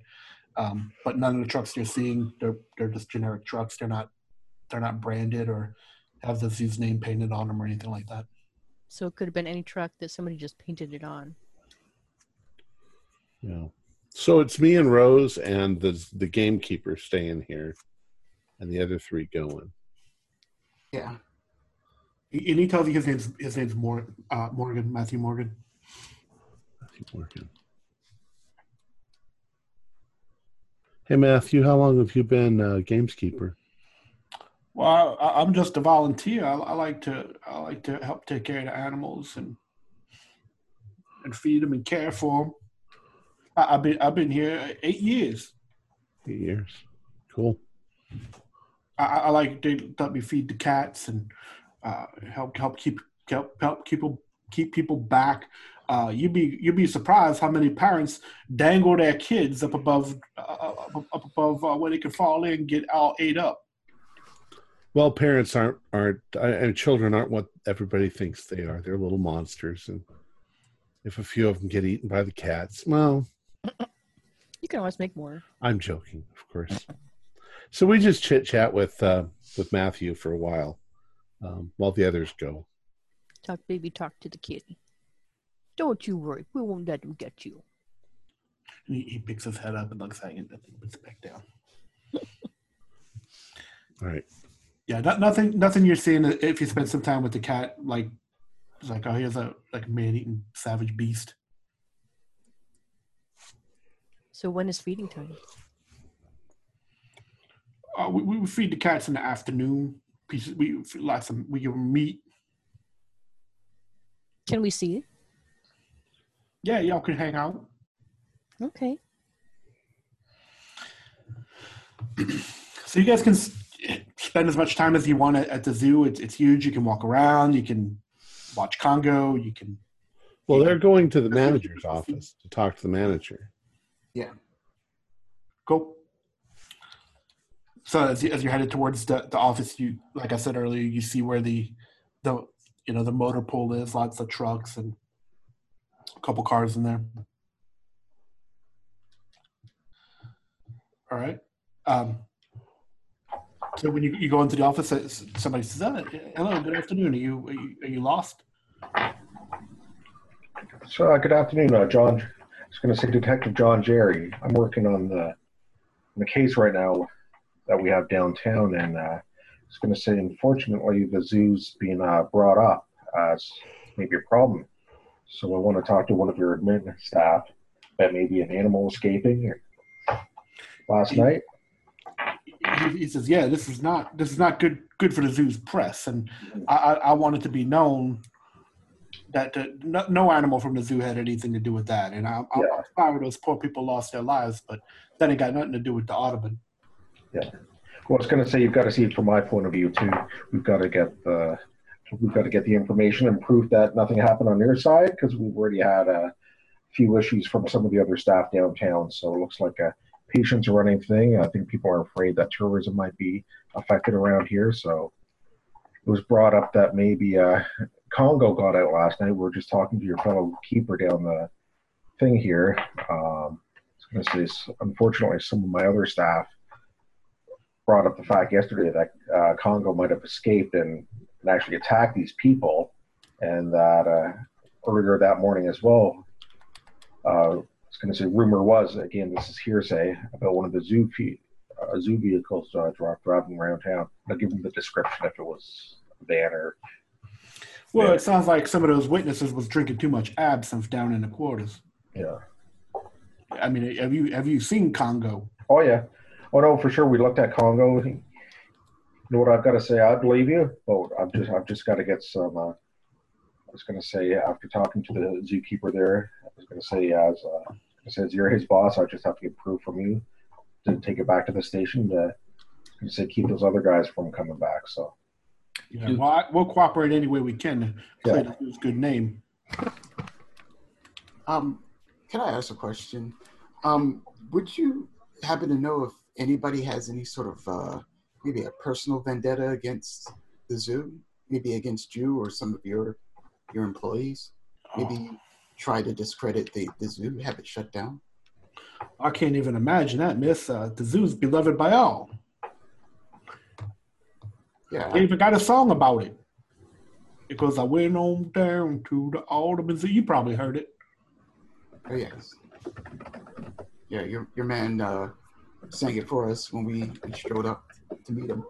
um, but none of the trucks you're seeing they're they're just generic trucks. They're not they're not branded or have the zoo's name painted on them or anything like that. So it could have been any truck that somebody just painted it on. Yeah. So it's me and Rose and the the gamekeeper staying here, and the other three going. Yeah. And he tells you his name's his name's Mor- uh, Morgan Matthew Morgan. I think working. Hey Matthew, how long have you been uh, gameskeeper? Well, I, I'm just a volunteer. I, I like to I like to help take care of the animals and and feed them and care for them. I, I've been I've been here eight years. Eight years. Cool. I, I like they let me feed the cats and uh, help help keep help help people keep people back. Uh, you'd be you'd be surprised how many parents dangle their kids up above uh, up, up above uh, where they can fall in and get all ate up. Well, parents aren't aren't uh, and children aren't what everybody thinks they are. They're little monsters, and if a few of them get eaten by the cats, well, You can always make more. I'm joking, of course. So we just chit chat with uh, with Matthew for a while um, while the others go. Talk, baby, talk to the kitty. Don't you worry. We won't let him get you. He, he picks his head up and looks at you and then puts it back down. All right. Yeah, not, nothing. Nothing you're seeing if you spend some time with the cat. Like, it's like, oh, here's a like man-eating savage beast. So when is feeding time? Uh, we, we feed the cats in the afternoon. Pieces. We lots of we give them meat. Can we see it? Yeah, y'all can hang out. Okay. So you guys can spend as much time as you want at, at the zoo. It's it's huge. You can walk around. You can watch Congo. You can. Well, they're going to the manager's office to talk to the manager. Yeah. Cool. So as, as you're headed towards the, the office, you like I said earlier, you see where the the you know the motor pool is. Lots of trucks and a couple cars in there. All right. Um, so when you, you go into the office, uh, somebody says, oh, "Hello, good afternoon. Are you are you, are you lost?" So, uh, good afternoon, uh, John. Was going to say Detective John Jerry. I'm working on the on the case right now that we have downtown, and uh, I was going to say, unfortunately, the zoo's being uh, brought up as maybe a problem. So I want to talk to one of your admin staff that may be an animal escaping last night. he, he says, "Yeah, this is not this is not good good for the zoo's press, and I, I, I want it to be known that uh, no, no animal from the zoo had anything to do with that. And I, I'm Yeah. sorry those poor people lost their lives, but that ain't got nothing to do with the Audubon. Yeah. Well, I was going to say you've got to see it from my point of view too. We've got to get the we've got to get the information and proof that nothing happened on your side because we've already had a few issues from some of the other staff downtown. So it looks like a patients running thing. I think people are afraid that tourism might be affected around here. So it was brought up that maybe uh, Congo got out last night. We were just talking to your fellow keeper down the thing here. Um, I was going to say, unfortunately, some of my other staff brought up the fact yesterday that uh, Congo might have escaped and, and actually attacked these people, and that uh, earlier that morning as well, uh, I was going to say rumor was again this is hearsay about one of the zoo fe- uh, zoo vehicles uh, driving around town. I'll give them the description if it was a van or Well, Yeah. it sounds like some of those witnesses was drinking too much absinthe down in the quarters. yeah. I mean, have you have you seen Congo? Oh yeah. Oh no, for sure. We looked at Congo. You know what I've got to say? I believe you, but I've just I've just got to get some. Uh, I was going to say after talking to the zookeeper there, I was going to say as uh, says you're his boss. I just have to get proof from you to take it back to the station to, to say keep those other guys from coming back. So Yeah, well, I, we'll cooperate any way we can to play the zoo's good name. Um, can I ask a question? Um, would you happen to know if anybody has any sort of uh, maybe a personal vendetta against the zoo, maybe against you or some of your your employees? Maybe try to discredit the, the zoo, have it shut down. I can't even imagine that, Miss. Uh, the zoo's beloved by all. Yeah, They even got a song about it. Because I went on down to the Audubon Zoo. You probably heard it. oh yes, yeah. Your your man uh, sang it for us when we, we showed up to meet him.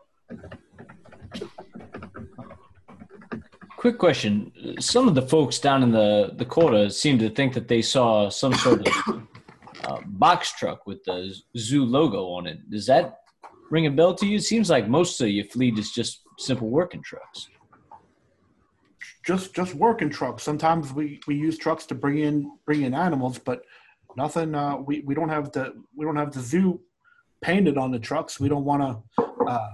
Quick question. Some of the folks down in the, the quarter seem to think that they saw some sort of uh, box truck with the zoo logo on it. Does that ring a bell to you? It seems like most of your fleet is just simple working trucks. Just just working trucks. Sometimes we, we use trucks to bring in bring in animals, but nothing. Uh, we we don't have the we don't have the zoo painted on the trucks. We don't want to uh,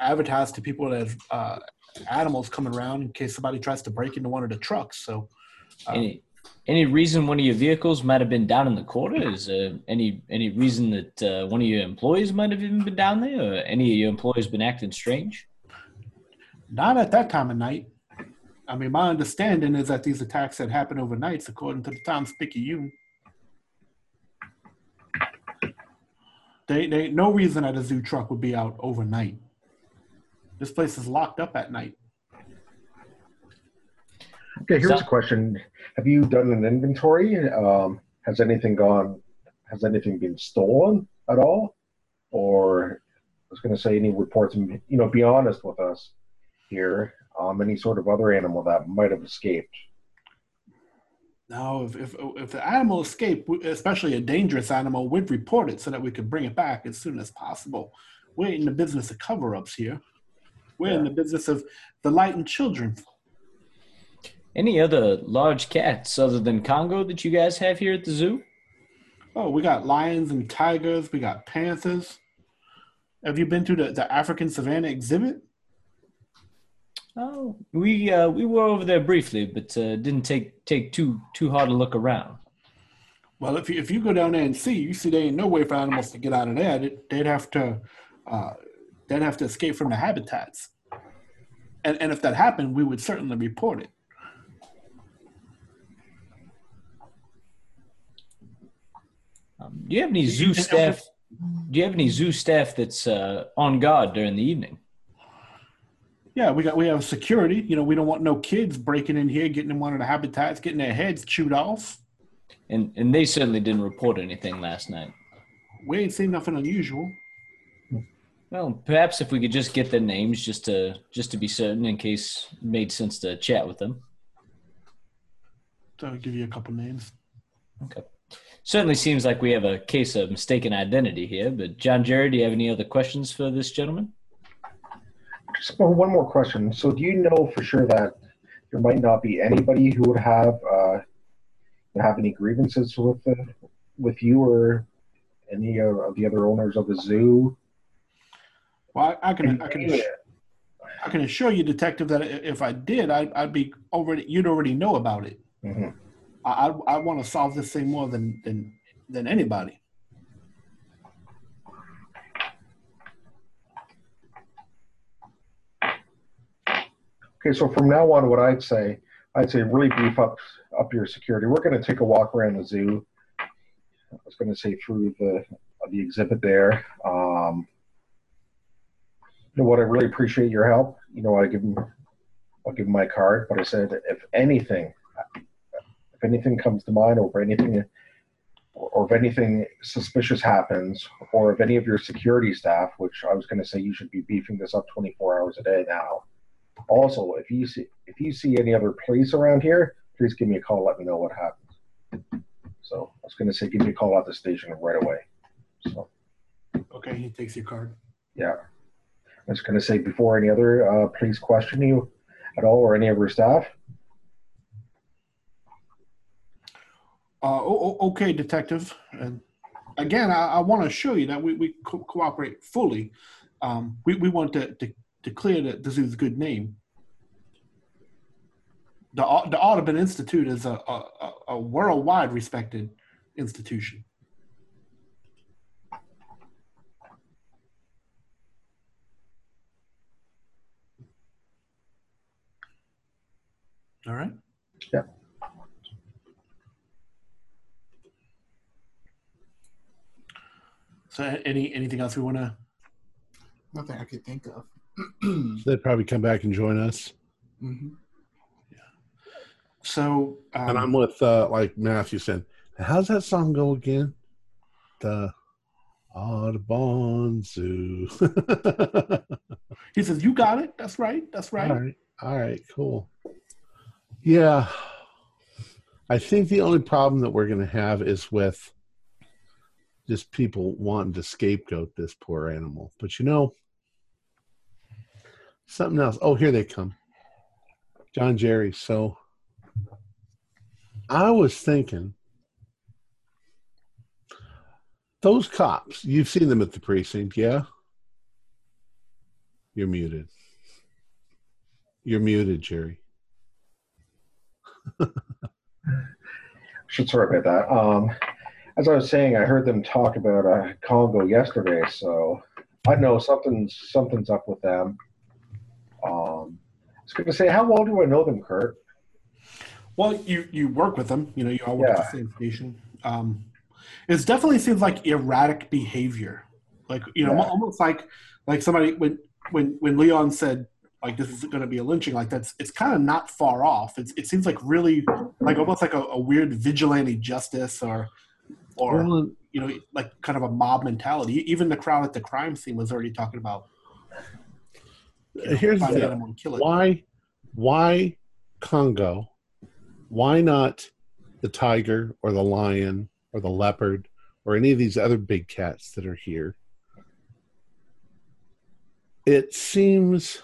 advertise to people that have uh, animals coming around in case somebody tries to break into one of the trucks. So uh, Any any reason one of your vehicles might have been down in the quarter? Is any any reason that uh, one of your employees might have even been down there, or any of your employees been acting strange? Not at that time of night. I mean, my understanding is that these attacks had happened overnights, according to the Times Picayune. They, they no reason that a zoo truck would be out overnight. This place is locked up at night. Okay, here's So- a question: Have you done an inventory? Um, has anything gone? Has anything been stolen at all? Or I was going to say any reports. You know, be honest with us here. Um, any sort of other animal that might have escaped. Now, if, if, if the animal escaped, especially a dangerous animal, we'd report it so that we could bring it back as soon as possible. We're in the business of cover ups here. We're in the business of delighting children. Any other large cats other than Congo that you guys have here at the zoo? Oh, we got lions and tigers. We got panthers. Have you been to the, the African Savannah exhibit? Oh, we uh, we were over there briefly, but uh, didn't take take too too hard a look around. Well, if you, if you go down there and see, you see there ain't no way for animals to get out of there. They'd, have to uh, they'd have to escape from the habitats. And and if that happened, we would certainly report it. Um, do you have any zoo staff? Do you have any zoo staff that's uh, on guard during the evening? Yeah, we got we have security. You know, we don't want no kids breaking in here, getting in one of the habitats, getting their heads chewed off. And and they certainly didn't report anything last night. We ain't seen nothing unusual. Well, perhaps if we could just get their names, just to just to be certain, in case it made sense to chat with them. So I'll give you a couple names. Okay. Certainly seems like we have a case of mistaken identity here. But John Jerry, do you have any other questions for this gentleman? Just one one more question. So, do you know for sure that there might not be anybody who would have uh, have any grievances with the, with you or any uh, of the other owners of the zoo? Well, I, I can I can I can assure you, detective, that if I did, I, I'd be already you'd already know about it. Mhm. I I, I want to solve this thing more than than than anybody. Okay, so from now on, what I'd say, I'd say really beef up up your security. We're going to take a walk around the zoo. I was going to say through the the exhibit there. Um, you know what? I really appreciate your help. You know, I give him, I'll give him my card. But I said, if anything, if anything comes to mind, or if anything, or if anything suspicious happens, or if any of your security staff, which I was going to say you should be beefing this up 24 hours a day now. Also, if you see if you see any other police around here, please give me a call. Let me know what happens So I was going to say, give me a call at the station right away. So Okay, he takes your card. yeah, I was going to say before any other uh, police question you at all or any of your staff. Uh, okay, detective. And again, I, I want to show you that we, we co- cooperate fully. Um, we, we want to, to, to clear the, the zoo's good name. The, the Audubon Institute is a, a- a worldwide respected institution. All right. Yeah. So, any anything else we want to? Nothing I could think of. So they'd probably come back and join us. hmm So, um, and I'm with uh, like Matthew said. How's that song go again? The Audubon Zoo. he says, "You got it. That's right. That's right." All right. All right. Cool. Yeah. I think the only problem that we're going to have is with just people wanting to scapegoat this poor animal. But you know, something else. Oh, here they come. John Jerry. So I was thinking those cops, you've seen them at the precinct, yeah? You're muted. You're muted, Jerry. Should sorry about that. Um, as I was saying, I heard them talk about uh, Congo yesterday, so I know something's something's up with them. Um, I was going to say, how well do I know them, Kurt? Well, you you work with them. You know, you all work at the same station. Um, it definitely seems like erratic behavior, like you know, Yeah. almost like like somebody when when when Leon said like this is going to be a lynching, like that's it's kind of not far off. It's, it seems like really like almost like a, a weird vigilante justice or or Well, you know like kind of a mob mentality. Even the crowd at the crime scene was already talking about you know, Here's the find the thing. animal and kill it. why why Congo? Why not the tiger or the lion or the leopard or any of these other big cats that are here? It seems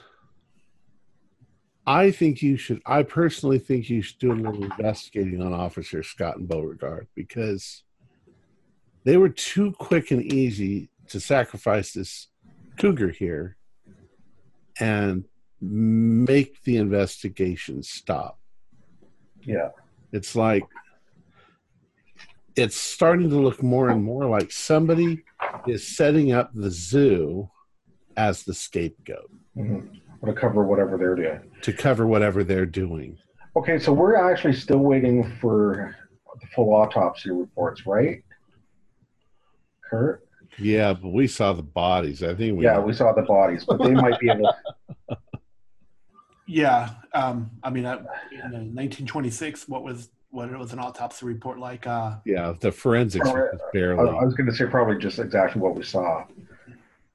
I think you should I personally think you should do a little investigating on Officer Scott and Beauregard because they were too quick and easy to sacrifice this cougar here and make the investigation stop. Yeah, It's like it's starting to look more and more like somebody is setting up the zoo as the scapegoat mm-hmm. to cover whatever they're doing. to cover whatever they're doing. Okay, so we're actually still waiting for the full autopsy reports, right? Kurt? Yeah, but we saw the bodies. I think we Yeah, we saw the bodies, but they might be able. Yeah, um, I mean, uh, in uh, 1926, what was what it was an autopsy report like? Uh, yeah, the forensics was I, barely. I was going to say probably just exactly what we saw.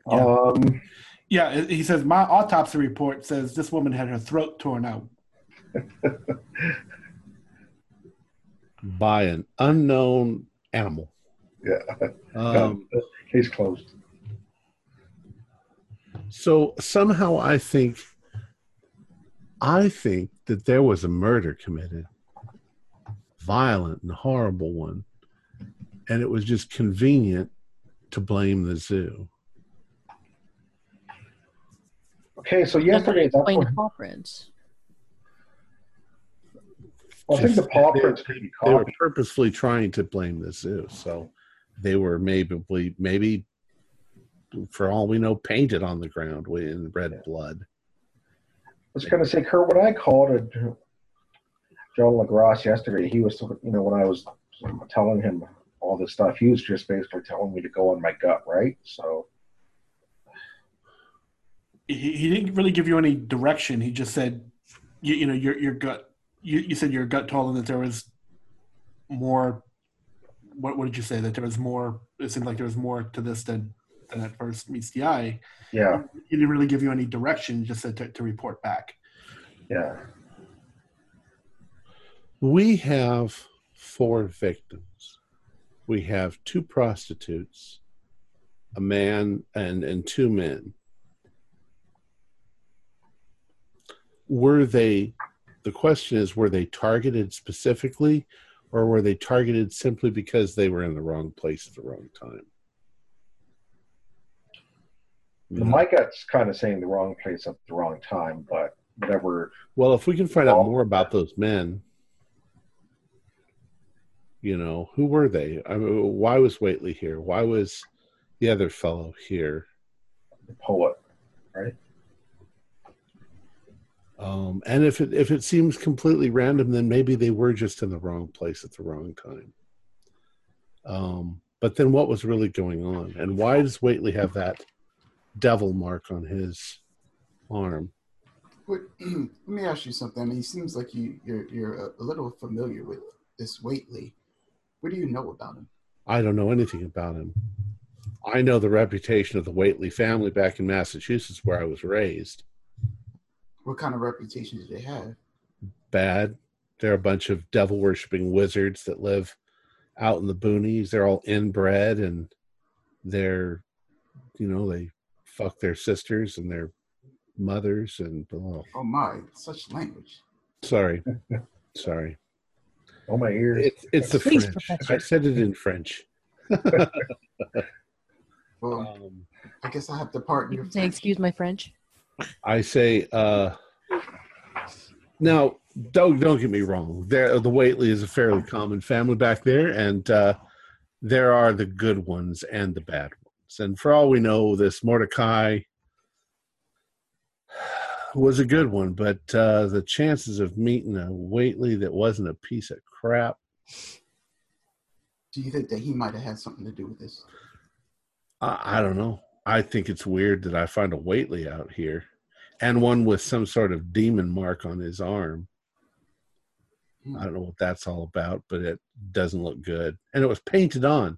Yeah. Um, yeah, he says my autopsy report says this woman had her throat torn out. by an unknown animal. Yeah. Um, Case closed. so somehow I think, I think that there was a murder committed, violent and horrible one, and it was just convenient to blame the zoo. Okay, so yesterday, that's Explain what, to paw prints. well, I think the paw They- prints could be They were copied. purposefully trying to blame the zoo, so they were maybe maybe, for all we know, painted on the ground in red blood. I was going to say, Kurt, when I called it, John Legrasse yesterday, he was, you know, when I was telling him all this stuff, he was just basically telling me to go on my gut, right? So, He, he didn't really give you any direction. He just said, you, you know, your your gut. You, you said your gut told him that there was more. What, what did you say? That there was more. It seemed like there was more to this than than at first meets the eye. yeah, He didn't really give you any direction. He just said to, to report back. yeah. We have four victims. We have two prostitutes, a man, and, and two men. Were they, the question is, were they targeted specifically or were they targeted simply because they were in the wrong place at the wrong time? My gut's kind of saying the wrong place at the wrong time, but whatever. Well, if we can find out more about those men, you know, who were they? I mean, why was Whateley here? Why was the other fellow here? The poet. Um, and if it if it seems completely random, then maybe they were just in the wrong place at the wrong time. Um, but then what was really going on, and why does Whateley have that devil mark on his arm? What, let me ask you something. I mean, it seems like you, you're you're a, a little familiar with this Whateley. What do you know about him? I don't know anything about him. I know the reputation of the Whateley family back in Massachusetts, where I was raised. What kind of reputation do they have? Bad. They're a bunch of devil worshipping wizards that live out in the boonies. They're all inbred and they're, you know, they fuck their sisters and their mothers and oh, Oh my, such language. sorry, sorry. Oh, my ears. It's it's the Please, French. Professor. I said it in French. Well, Um, I guess I have to pardon You your say, excuse my French. I say, uh, now don't don't get me wrong. There, the Whateley is a fairly common family back there, and uh, there are the good ones and the bad ones. And for all we know, this Mordecai was a good one, but uh, the chances of meeting a Whateley that wasn't a piece of crap, Do you think that he might have had something to do with this? I, I don't know. I think it's weird that I find a Whateley out here, and one with some sort of demon mark on his arm. I don't know what that's all about, but it doesn't look good. And it was painted on.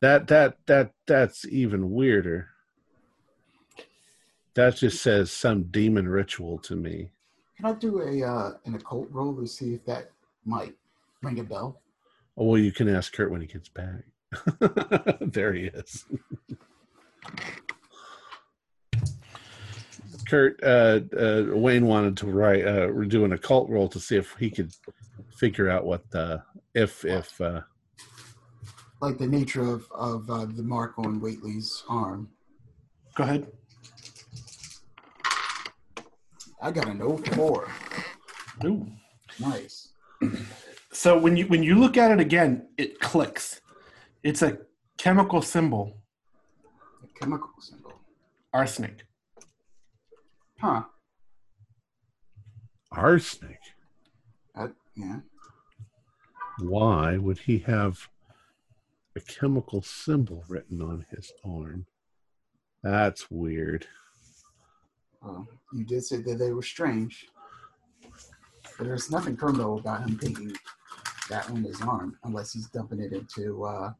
That that that that's even weirder. That just says some demon ritual to me. Can I do a uh, an occult roll to see if that might ring a bell? Oh well, you can ask Kurt when he gets back. there he is. Kurt, uh, uh, Wayne wanted to write, uh, do an occult roll to see if he could figure out what the if if uh, Like the nature of of uh, the mark on Whateley's arm. Go ahead. I got an 04. Ooh. Nice. So when you when you look at it again, it clicks. It's a chemical symbol, A chemical symbol. arsenic. Huh. arsenic. I, yeah. why would he have a chemical symbol written on his arm? That's weird. Well, you did say that they were strange. But there's nothing criminal about him taking that on his arm unless he's dumping it into uh,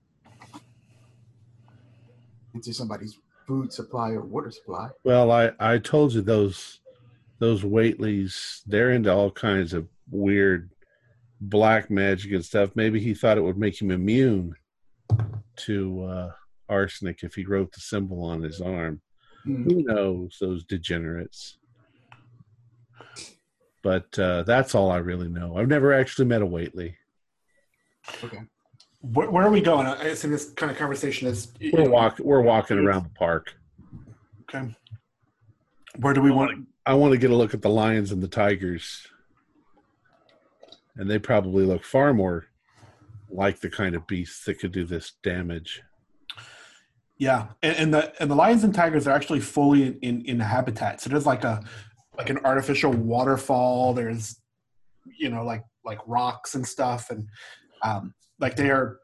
into somebody's food supply or water supply. Well, I I told you those those Whateleys they're into all kinds of weird black magic and stuff. Maybe he thought it would make him immune to uh, arsenic if he wrote the symbol on his arm. Hmm. Who knows, those degenerates? But uh, that's all I really know. I've never actually met a Whateley. Okay. Where, where are we going? I assume this kind of conversation is. We're walk we're walking around the park. Okay. Where do we want? I want to get a look at the lions and the tigers. And they probably look far more like the kind of beasts that could do this damage. Yeah, and, and the and the lions and tigers are actually fully in, in in habitat. So there's like a like an artificial waterfall. There's you know like like rocks and stuff, and um, like they are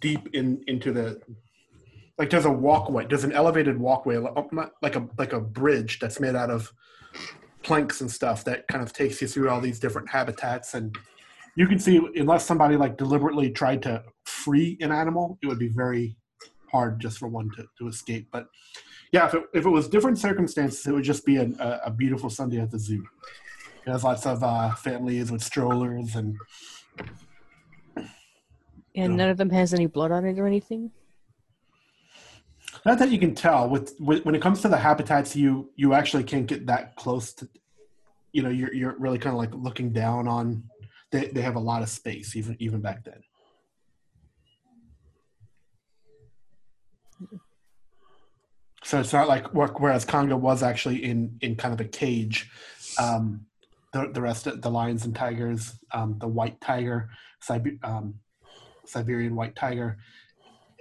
deep in into the like there's a walkway. There's an elevated walkway, like a like a bridge that's made out of planks and stuff that kind of takes you through all these different habitats and you can see unless somebody like deliberately tried to free an animal it would be very hard just for one to, to escape but yeah if it, if it was different circumstances it would just be an, a, a beautiful sunday at the zoo there's lots of uh, families with strollers and And none of them has any blood on it or anything. not that you can tell. With, with when it comes to the habitats you you actually can't get that close to you know you're you're really kind of like looking down on they, they have a lot of space even even back then. So it's not like whereas congo was actually in in kind of a cage um the, the rest of the lions and tigers um the white tiger um, siberian white tiger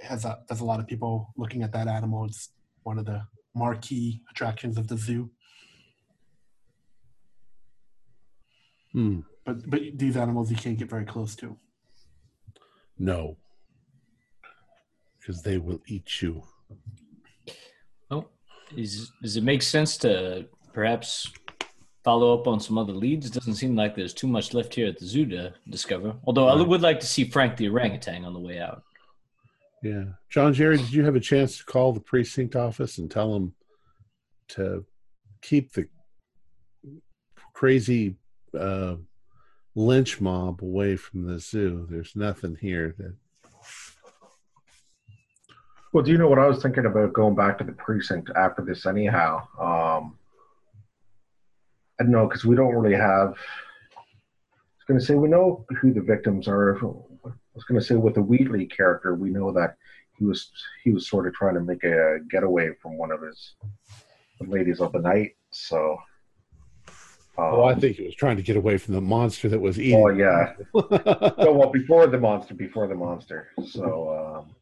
has a there's a lot of people looking at that animal. It's one of the marquee attractions of the zoo. Hmm. But but these animals you can't get very close to. No. Because they will eat you. Oh, is, does it make sense to perhaps follow up on some other leads? Doesn't seem like there's too much left here at the zoo to discover. Although I would like to see Frank the orangutan on the way out. Yeah. John Jerry, did you have a chance to call the precinct office and tell them to keep the crazy uh, lynch mob away from the zoo? There's nothing here that. Well, do you know what I was thinking about going back to the precinct after this, anyhow? Um, I don't know because we don't really have. I was going to say we know who the victims are. I was going to say with the Whateley character, we know that he was he was sort of trying to make a getaway from one of his ladies of the night. So. Um, Oh, I think he was trying to get away from the monster that was eating. Oh yeah. so, well, before the monster, before the monster. So. Um,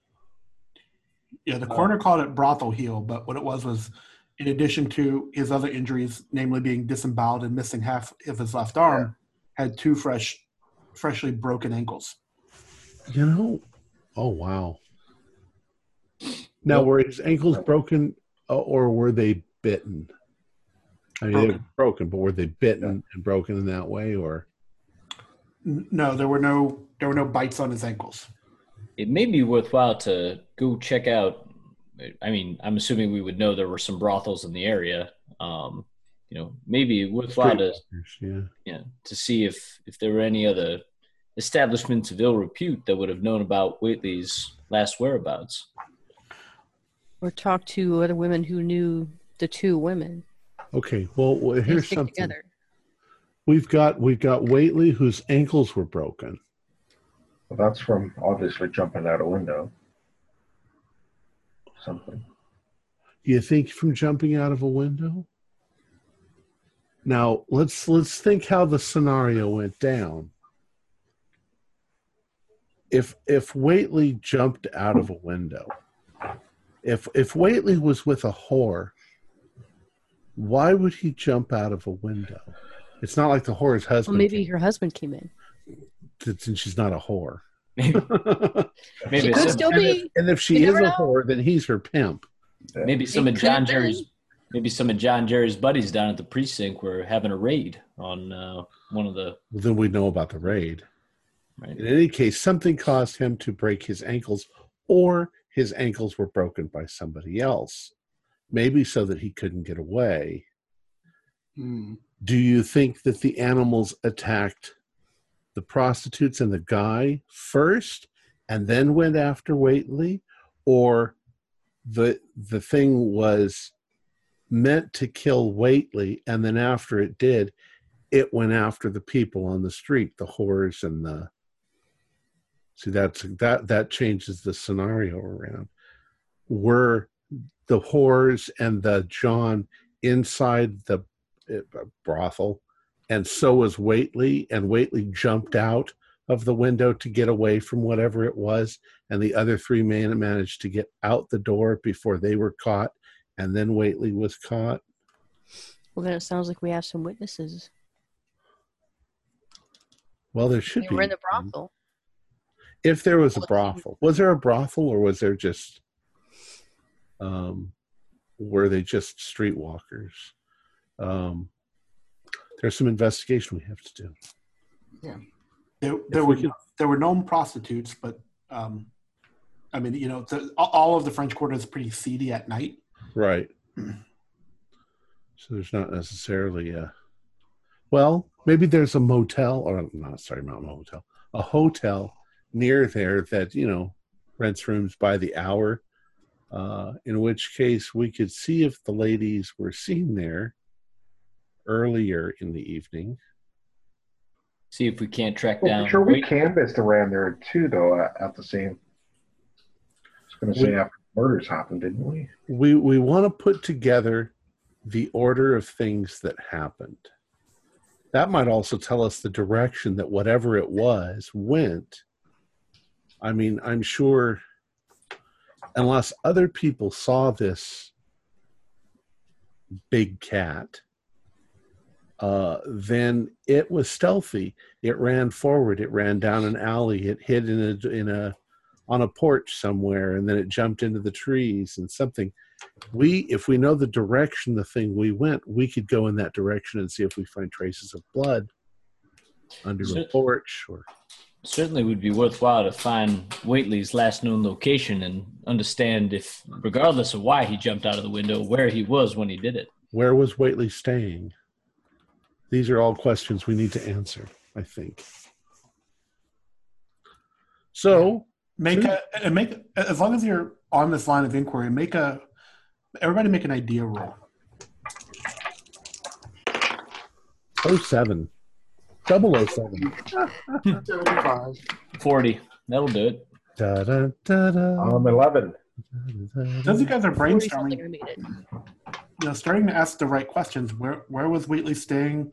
Yeah, the coroner called it brothel heel, but what it was was, in addition to his other injuries, namely being disemboweled and missing half of his left arm, had two fresh, freshly broken ankles. You know? Oh, wow. Now, were his ankles broken uh, or were they bitten? I mean, they were Broken. broken, but were they bitten and broken in that way, or? No, there were no there were no bites on his ankles. It may be worthwhile to go check out. I mean, I'm assuming we would know there were some brothels in the area. Um, you know, maybe worthwhile to Yeah. you know, to see if if there were any other establishments of ill repute that would have known about Whateley's last whereabouts. Or talk to other women who knew the two women. Okay. Well, well here's stick something. together. We've got we've got Whateley whose ankles were broken. well, that's from obviously jumping out a window. Something. You think from jumping out of a window? Now let's let's think how the scenario went down. If if Whateley jumped out of a window, if if Whateley was with a whore, why would he jump out of a window? It's not like the whore's Well, husband. maybe her husband came in. came- since she's not a whore. Maybe, maybe She could still and, if, be. and if she You is a know. whore, then he's her pimp. maybe some It of John could've. Jerry's maybe some of John Jerry's buddies down at the precinct were having a raid on uh, one of the Well, then we know about the raid. right. In any case, something caused him to break his ankles, or his ankles were broken by somebody else. Maybe so that he couldn't get away. Hmm. Do you think that the animals attacked the prostitutes and the guy first and then went after Whateley, or the the thing was meant to kill Whateley, and then after it did, it went after the people on the street, the whores and the. See, that's that that changes the scenario around. Were the whores and the John inside the uh, brothel, and so was Whateley, and Whateley jumped out of the window to get away from whatever it was, and the other three men managed to get out the door before they were caught, and then Whateley was caught. Well, then it sounds like we have some witnesses. Well, there should They be. were in the brothel. If there was a brothel, was there a brothel, or was there just, um, were they just streetwalkers? Um, there's some investigation we have to do. Yeah, there, there we were could- there were known prostitutes, but um, I mean, you know, the, all- all of the French Quarter is pretty seedy at night. Right. So there's not necessarily a. Well, maybe there's a motel, or not. Sorry, not a motel. A hotel near there that you know rents rooms by the hour. Uh, in which case, we could see if the ladies were seen there earlier in the evening. See if we can't track Well, down. sure, we Wait- canvassed around there too, though, at, at the same. I was going to say We- after murders happened, didn't we? we we want to put together the order of things that happened that might also tell us the direction that whatever it was went i mean i'm sure unless other people saw this big cat uh, then it was stealthy. It ran forward it ran down an alley it hid in a in a on a porch somewhere and then it jumped into the trees and something. We if we know the direction the thing we went we could go in that direction and see if we find traces of blood under a porch or certainly would be worthwhile to find Whateley's last known location and understand if, regardless of why he jumped out of the window, where he was when he did it. where was Whateley staying these are all questions we need to answer i think so Make Sure. a and make as long as you're on this line of inquiry, make a everybody make an idea roll. 07 double 07 40. That'll do it. da, da, da, da, Um, 11. Those you guys are brainstorming, I made it. You know, starting to ask the right questions. Where where was Whateley staying?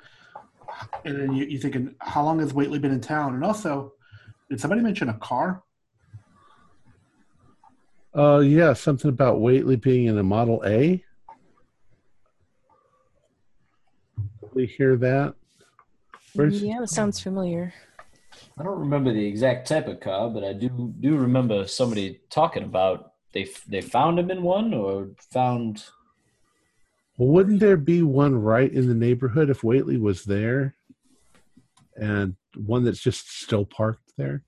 And then you, you thinking, how long has Whateley been in town? And also, did somebody mention a car? uh yeah something about Whateley being in a model a we hear that Where's- Yeah, that sounds familiar. I don't remember the exact type of car, but I do do remember somebody talking about they they found him in one or found. Well, wouldn't there be one right in the neighborhood if Whateley was there, and one that's just still parked there?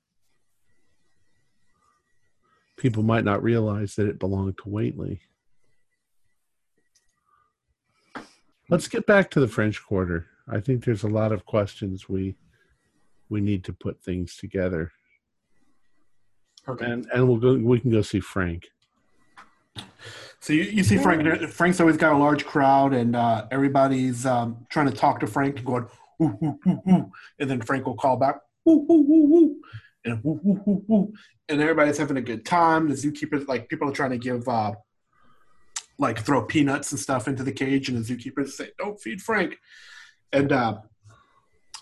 People might not realize that it belonged to Whateley. Let's get back to the French Quarter. I think there's a lot of questions we we need to put things together, Okay. and and we'll go. We can go see Frank. So you, you see Frank. Frank's always got a large crowd, and uh, everybody's um, trying to talk to Frank and going, ooh, ooh, ooh, ooh. and then Frank will call back, ooh, ooh, ooh, ooh, and ooh, ooh, ooh, ooh. and everybody's having a good time. The zookeepers, like people are trying to give, uh, like throw peanuts and stuff into the cage, and the zookeepers say, "Don't feed Frank." And uh,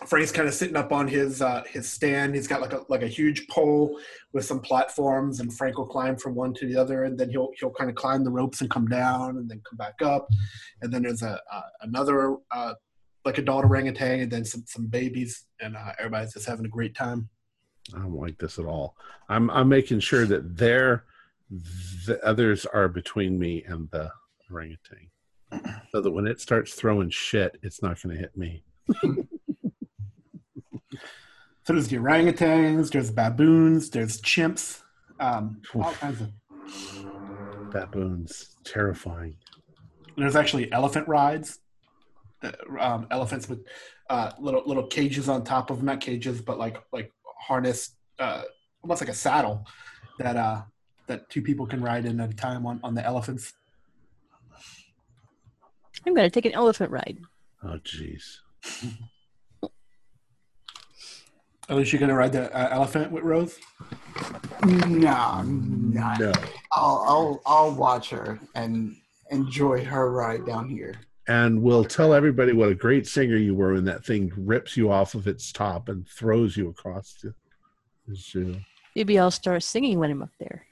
Frank's kind of sitting up on his uh, his stand. He's got like a like a huge pole with some platforms, and Frank will climb from one to the other, and then he'll he'll kind of climb the ropes and come down, and then come back up, and then there's a another uh, like a adult orangutan, and then some some babies, and uh, everybody's just having a great time. I don't like this at all. I'm I'm making sure that there the others are between me and the orangutan. So that when it starts throwing shit, it's not gonna hit me. So there's the orangutans, there's baboons, there's chimps, um, all kinds of. Baboons. Terrifying. There's actually elephant rides. Uh, Um, elephants with uh, little little cages on top of them, not cages, but like like harness, uh, almost like a saddle that uh, that two people can ride in at a time on, on the elephants. I'm going to take an elephant ride. Oh, jeez. At least you're gonna ride the uh, elephant with Rose. No, no. No. I'll, I'll, I'll watch her and enjoy her ride down here. And we'll tell everybody what a great singer you were when that thing rips you off of its top and throws you across the the zoo. Maybe I'll start singing when I'm up there.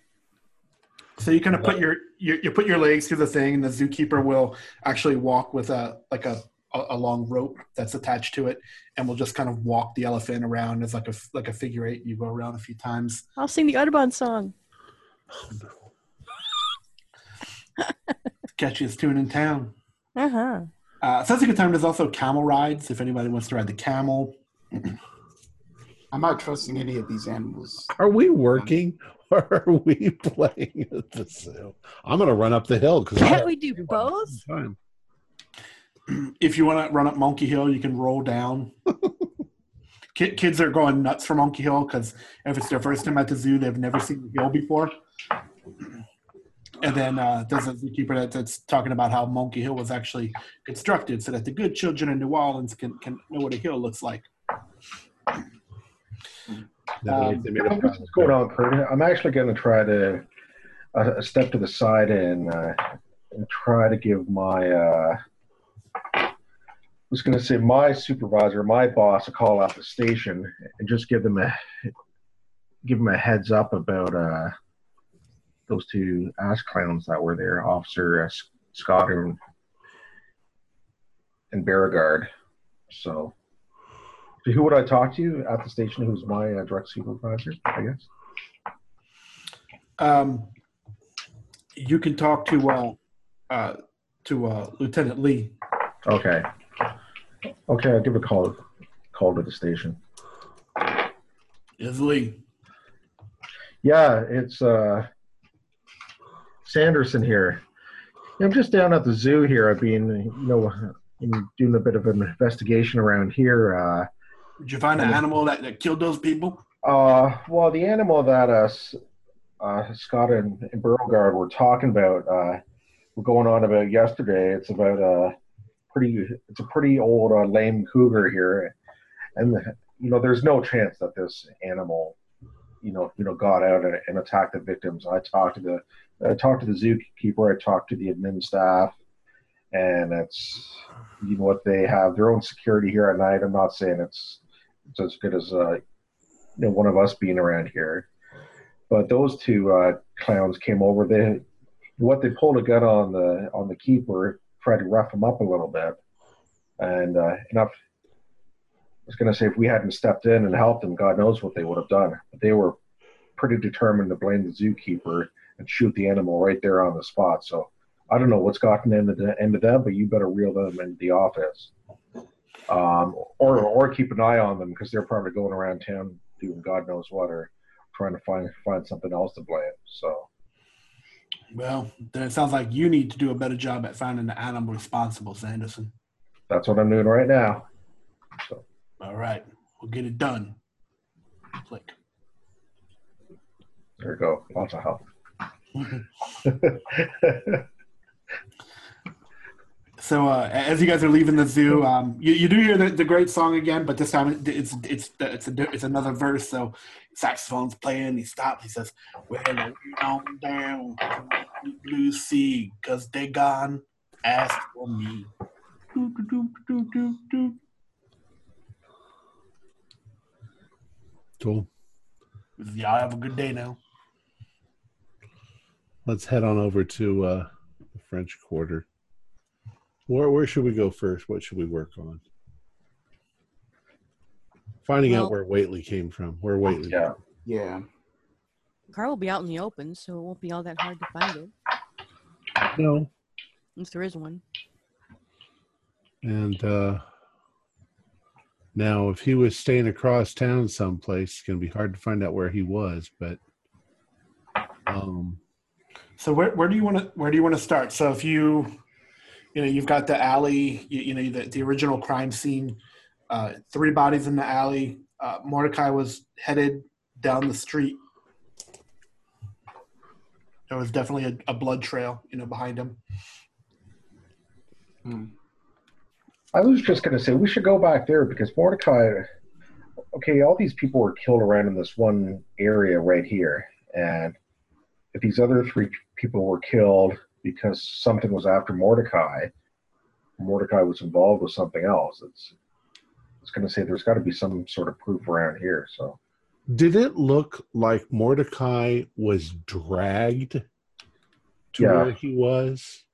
So you kind of put your, your you put your legs through the thing, and the zookeeper will actually walk with a like a a, a long rope that's attached to it, and we'll just kind of walk the elephant around as like a like a figure eight. You go around a few times. I'll sing the Audubon song. Catchiest tune in town. Uh huh. Uh, sounds like a time. There's also camel rides. If anybody wants to ride the camel, I'm not trusting any of these animals. Are we working or are we playing at the zoo? I'm going to run up the hill because Can't we do both? Time. if you want to run up Monkey Hill, you can roll down. Kids are going nuts for Monkey Hill because if it's their first time at the zoo, they've never seen the hill before. And then uh, there's a zookeeper that, that's talking about how Monkey Hill was actually constructed so that the good children in New Orleans can, can know what a hill looks like. Never they made a What's going on, Kurt? I'm actually going to try to uh, step to the side and, uh, and try to give my, uh, I was going to say my supervisor, my boss, a call out the station and just give them a give them a heads up about uh, those two ass clowns that were there, Officer uh, Scott and, and Beauregard. So. Who would I talk to at the station? Who's my uh, direct supervisor? I guess. Um, you can talk to uh, uh, to uh, Lieutenant Lee. Okay. Okay, I'll give a call call to the station. Lee? Yeah, it's uh Sanderson here. I'm just down at the zoo here. I've been, you know, in doing a bit of an investigation around here. Uh, Did you find the animal that, that killed those people? uh, well, the animal that uh, uh, Scott and, and Beauregard were talking about, uh, were going on about yesterday. It's about a pretty, it's a pretty old uh, lame cougar here, and you know, there's no chance that this animal, you know, you know, got out and, and attacked the victims. I talked to the, I talked to the zookeeper. I talked to the admin staff, and it's, you know, what they have their own security here at night. I'm not saying it's, it's as good as, uh, you know, one of us being around here. But those two uh, clowns came over. They, what they pulled a gun on the on the keeper, tried to rough him up a little bit, and uh, enough. I was going to say if we hadn't stepped in and helped them, God knows what they would have done. But they were pretty determined to blame the zookeeper and shoot the animal right there on the spot. So I don't know what's gotten into the into them, but you better reel them into the office, um, or or keep an eye on them because they're probably going around town doing God knows what or trying to find find something else to blame. So Well, then it sounds like you need to do a better job at finding the animal responsible, Sanderson. that's what I'm doing right now. So All right, we'll get it done. Click. there you go. Lots of help. So uh, as you guys are leaving the zoo, um, you, you do hear the, the great song again, but this time it- it's it's it's a, it's another verse. So saxophone's playing. He stops. He says, "Well, on down to the blue sea, cause they gone ask for me." Do, do, do. Cool. Y'all have a good day now. Let's head on over to uh, the French Quarter. Where where should we go first? What should we work on? Finding out where Whateley came from. Where Whateley? Yeah. Yeah. Car will be out in the open, so it won't be all that hard to find it, No. if there is one. And uh, now, if he was staying across town someplace, it's going to be hard to find out where he was. But um, So where, where do you want to where do you want to start? So if you you know you've got the alley, you, you know the, the original crime scene Uh, three bodies in the alley. Uh, Mordecai was headed down the street. There was definitely a, a blood trail, you know, behind him. Hmm. I was just going to say we should go back there because Mordecai. Okay, all these people were killed around in this one area right here, and if these other three people were killed because something was after Mordecai, Mordecai was involved with something else. It's. I was going to say there's got to be some sort of proof around here. So Did it look like Mordecai was dragged to Yeah. where he was?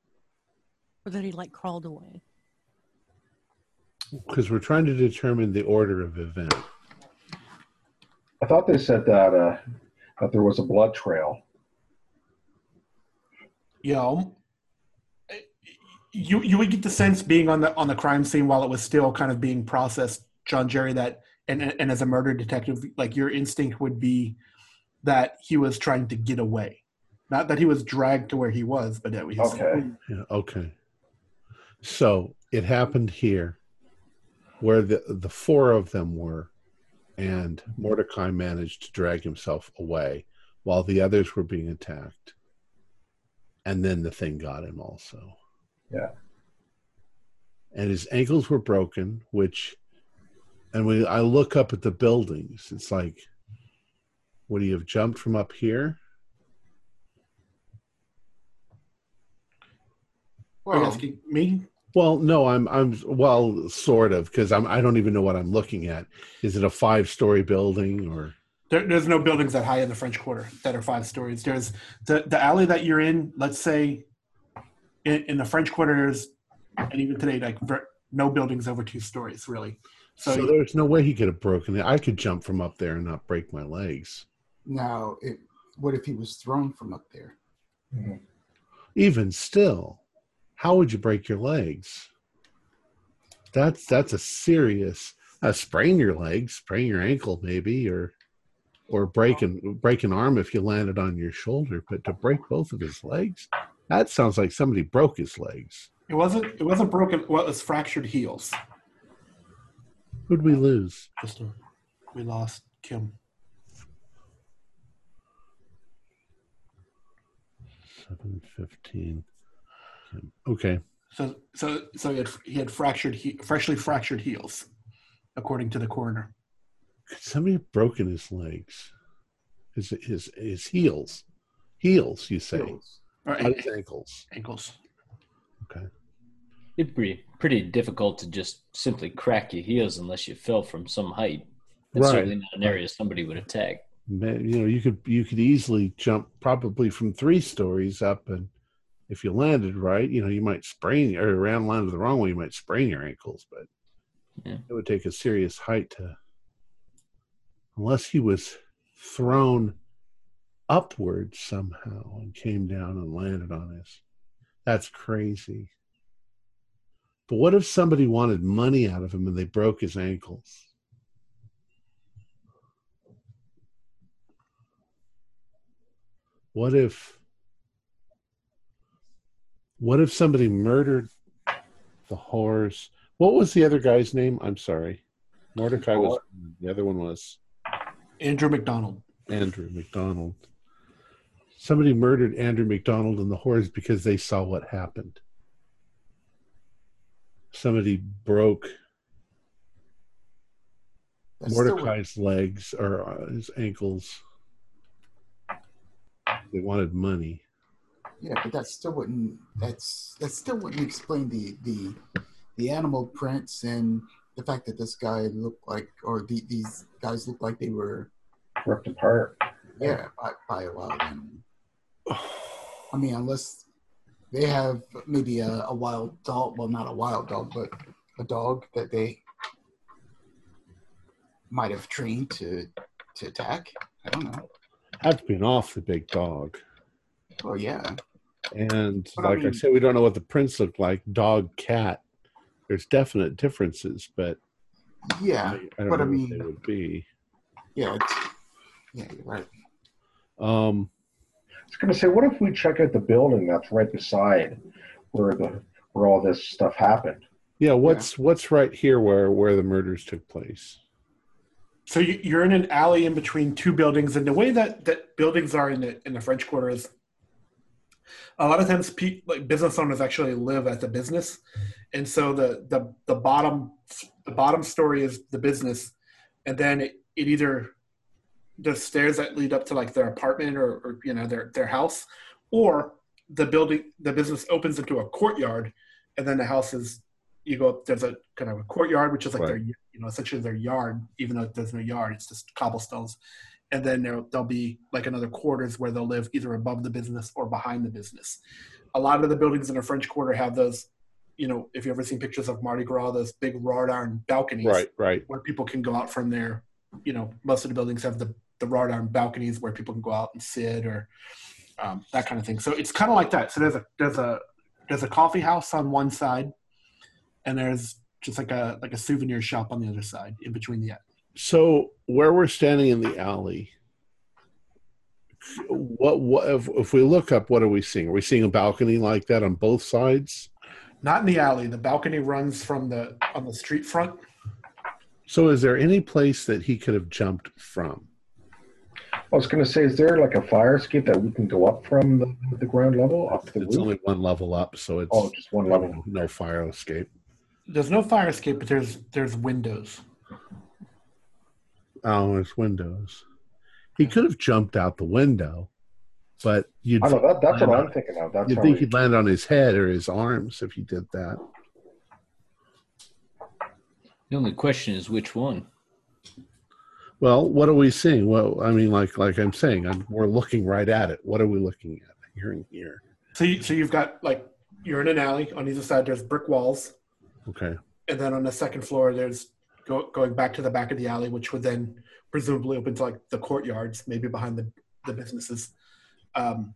Or that he like crawled away. Because we're trying to determine the order of event. I thought they said that uh, that there was a blood trail. you know, you you would get the sense being on the on the crime scene while it was still kind of being processed, John Jerry, that and and as a murder detective, like your instinct would be that he was trying to get away, not that he was dragged to where he was, but that he was Okay. Yeah, okay. So it happened here where the the four of them were, and Mordecai managed to drag himself away while the others were being attacked. And then the thing got him also. Yeah. And his ankles were broken, which and when I look up at the buildings, it's like would he have jumped from up here? Are you asking me? Well, no, I'm I'm well, sort of, because I'm I don't even know what I'm looking at. Is it a five story building or There, there's no buildings that high in the French Quarter that are five stories. There's the the alley that you're in. Let's say in, in the French Quarter, there's and even today, like ver- no buildings over two stories, really. so, So, there's no way he could have broken it. I could jump from up there and not break my legs. now, it, what if he was thrown from up there? Even still, how would you break your legs? That's that's a serious uh, sprain your leg, sprain your ankle maybe, or or break an break an arm if you landed on your shoulder. But to break both of his legs, that sounds like somebody broke his legs. it wasn't it wasn't broken. Well, it was fractured heels. Who'd we lose? Just a, we lost Kim. Seven fifteen. Okay. So so so he had he had fractured he, freshly fractured heels, according to the coroner. Could somebody have broken his legs? His his his heels. Heels, you say. Heels. Or Not his ankles. ankles. Okay. It'd be pretty difficult to just simply crack your heels unless you fell from some height. It's Right. certainly not an area somebody would attack. Ma- You know, you could you could easily jump probably from three stories up, and if you landed right, you know, you might sprain or around landed the wrong way, you might sprain your ankles. But Yeah. it would take a serious height to, unless he was thrown upward somehow and came down and landed on us. That's crazy. But what if somebody wanted money out of him and they broke his ankles? What if what if somebody murdered the horse? What was the other guy's name? I'm sorry. Mordecai was the other one was Andrew McDonald. Andrew McDonald. Somebody murdered Andrew McDonald and the horse because they saw what happened. Somebody broke That's still- Mordecai's legs or uh, his ankles. They wanted money. yeah, but that still wouldn't. That's that still wouldn't explain the the the animal prints and the fact that this guy looked like, or the, these guys looked like they were, ripped apart. yeah, by, by a wild animal. I mean, unless they have maybe a, a wild dog, well, not a wild dog, but a dog that they might have trained to to attack. I don't know. Had to be an awfully big dog. Oh yeah, And But like I mean- said, we don't know what the prints look like. Dog, cat. There's definite differences, but yeah, I, I don't but know I what they would be. yeah, it's, yeah. You're right. Um, I was going to say, what if we check out the building that's right beside where the where all this stuff happened? Yeah, what's what's right here where where the murders took place? So you, you're in an alley in between two buildings, and the way that, that buildings are in the in the French Quarter is a lot of times pe- like business owners actually live at the business, and so the the the bottom the bottom story is the business, and then it, it either the stairs that lead up to like their apartment or, or you know their their house, or the building the business opens into a courtyard, and then the house is you go up there's a kind of a courtyard which is like their you know essentially their yard even though there's no yard it's just cobblestones. And then there, there'll be like another quarters where they'll live either above the business or behind the business. A lot of the buildings in the french quarter have those you know if you've ever seen pictures of mardi gras those big wrought iron balconies Right, right. where people can go out from there. You know most of the buildings have the the wrought iron balconies where people can go out and sit or um, that kind of thing so it's kind of like that so there's a there's a there's a coffee house on one side and there's just like a like a souvenir shop on the other side in between the So where we're standing in the alley, what what if, if we look up, what are we seeing? Are we seeing a balcony like that on both sides? not in the alley the balcony runs from the on the street front So is there any place that he could have jumped from? I was going to say, is there like a fire escape that we can go up from the, the ground level up to the It's roof? only one level up, so it's oh, just one level. no fire escape. there's no fire escape but there's there's windows Oh, there's windows. He could have jumped out the window, but you'd I know that, that's what land I'm thinking of. That's You'd think he'd land on his head or his arms if he did that. The only question is which one. Well, what are we seeing? Well, I mean, like like I'm saying, I'm, we're looking right at it. What are we looking at? Hearing here. so you, so you've got like you're in an alley on either side there's brick walls Okay. and then on the second floor there's go, going back to the back of the alley which would then presumably open to like the courtyards maybe behind the, the businesses um,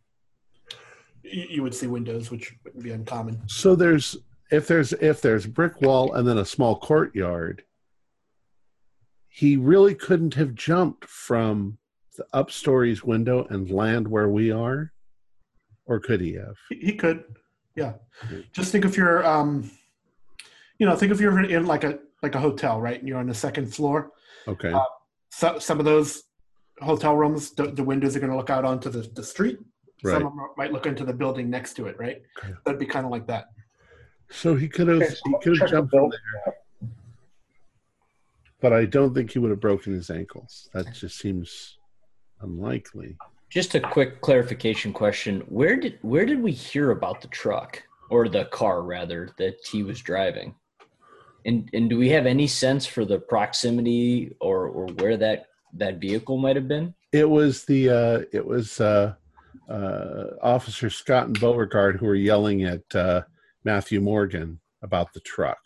you, you would see windows which wouldn't be uncommon So there's if there's if there's brick wall and then a small courtyard, he really couldn't have jumped from the upstories window and land where we are, or could he have? he, he could yeah just think if you're um, you know think if you're in like a like a hotel right and you're on the second floor Okay. Uh, so, some of those hotel rooms the, the windows are going to look out onto the, the street Right. some of them might look into the building next to it right Okay. that'd be kind of like that So he could have Okay, so he could have jumped from building there, but I don't think he would have broken his ankles. That just seems unlikely. Just a quick clarification question: Where did where did we hear about the truck or the car rather that he was driving? And and do we have any sense for the proximity or or where that that vehicle might have been? It was the uh, it was uh, uh, Officer Scott and Beauregard who were yelling at uh, Matthew Morgan about the truck.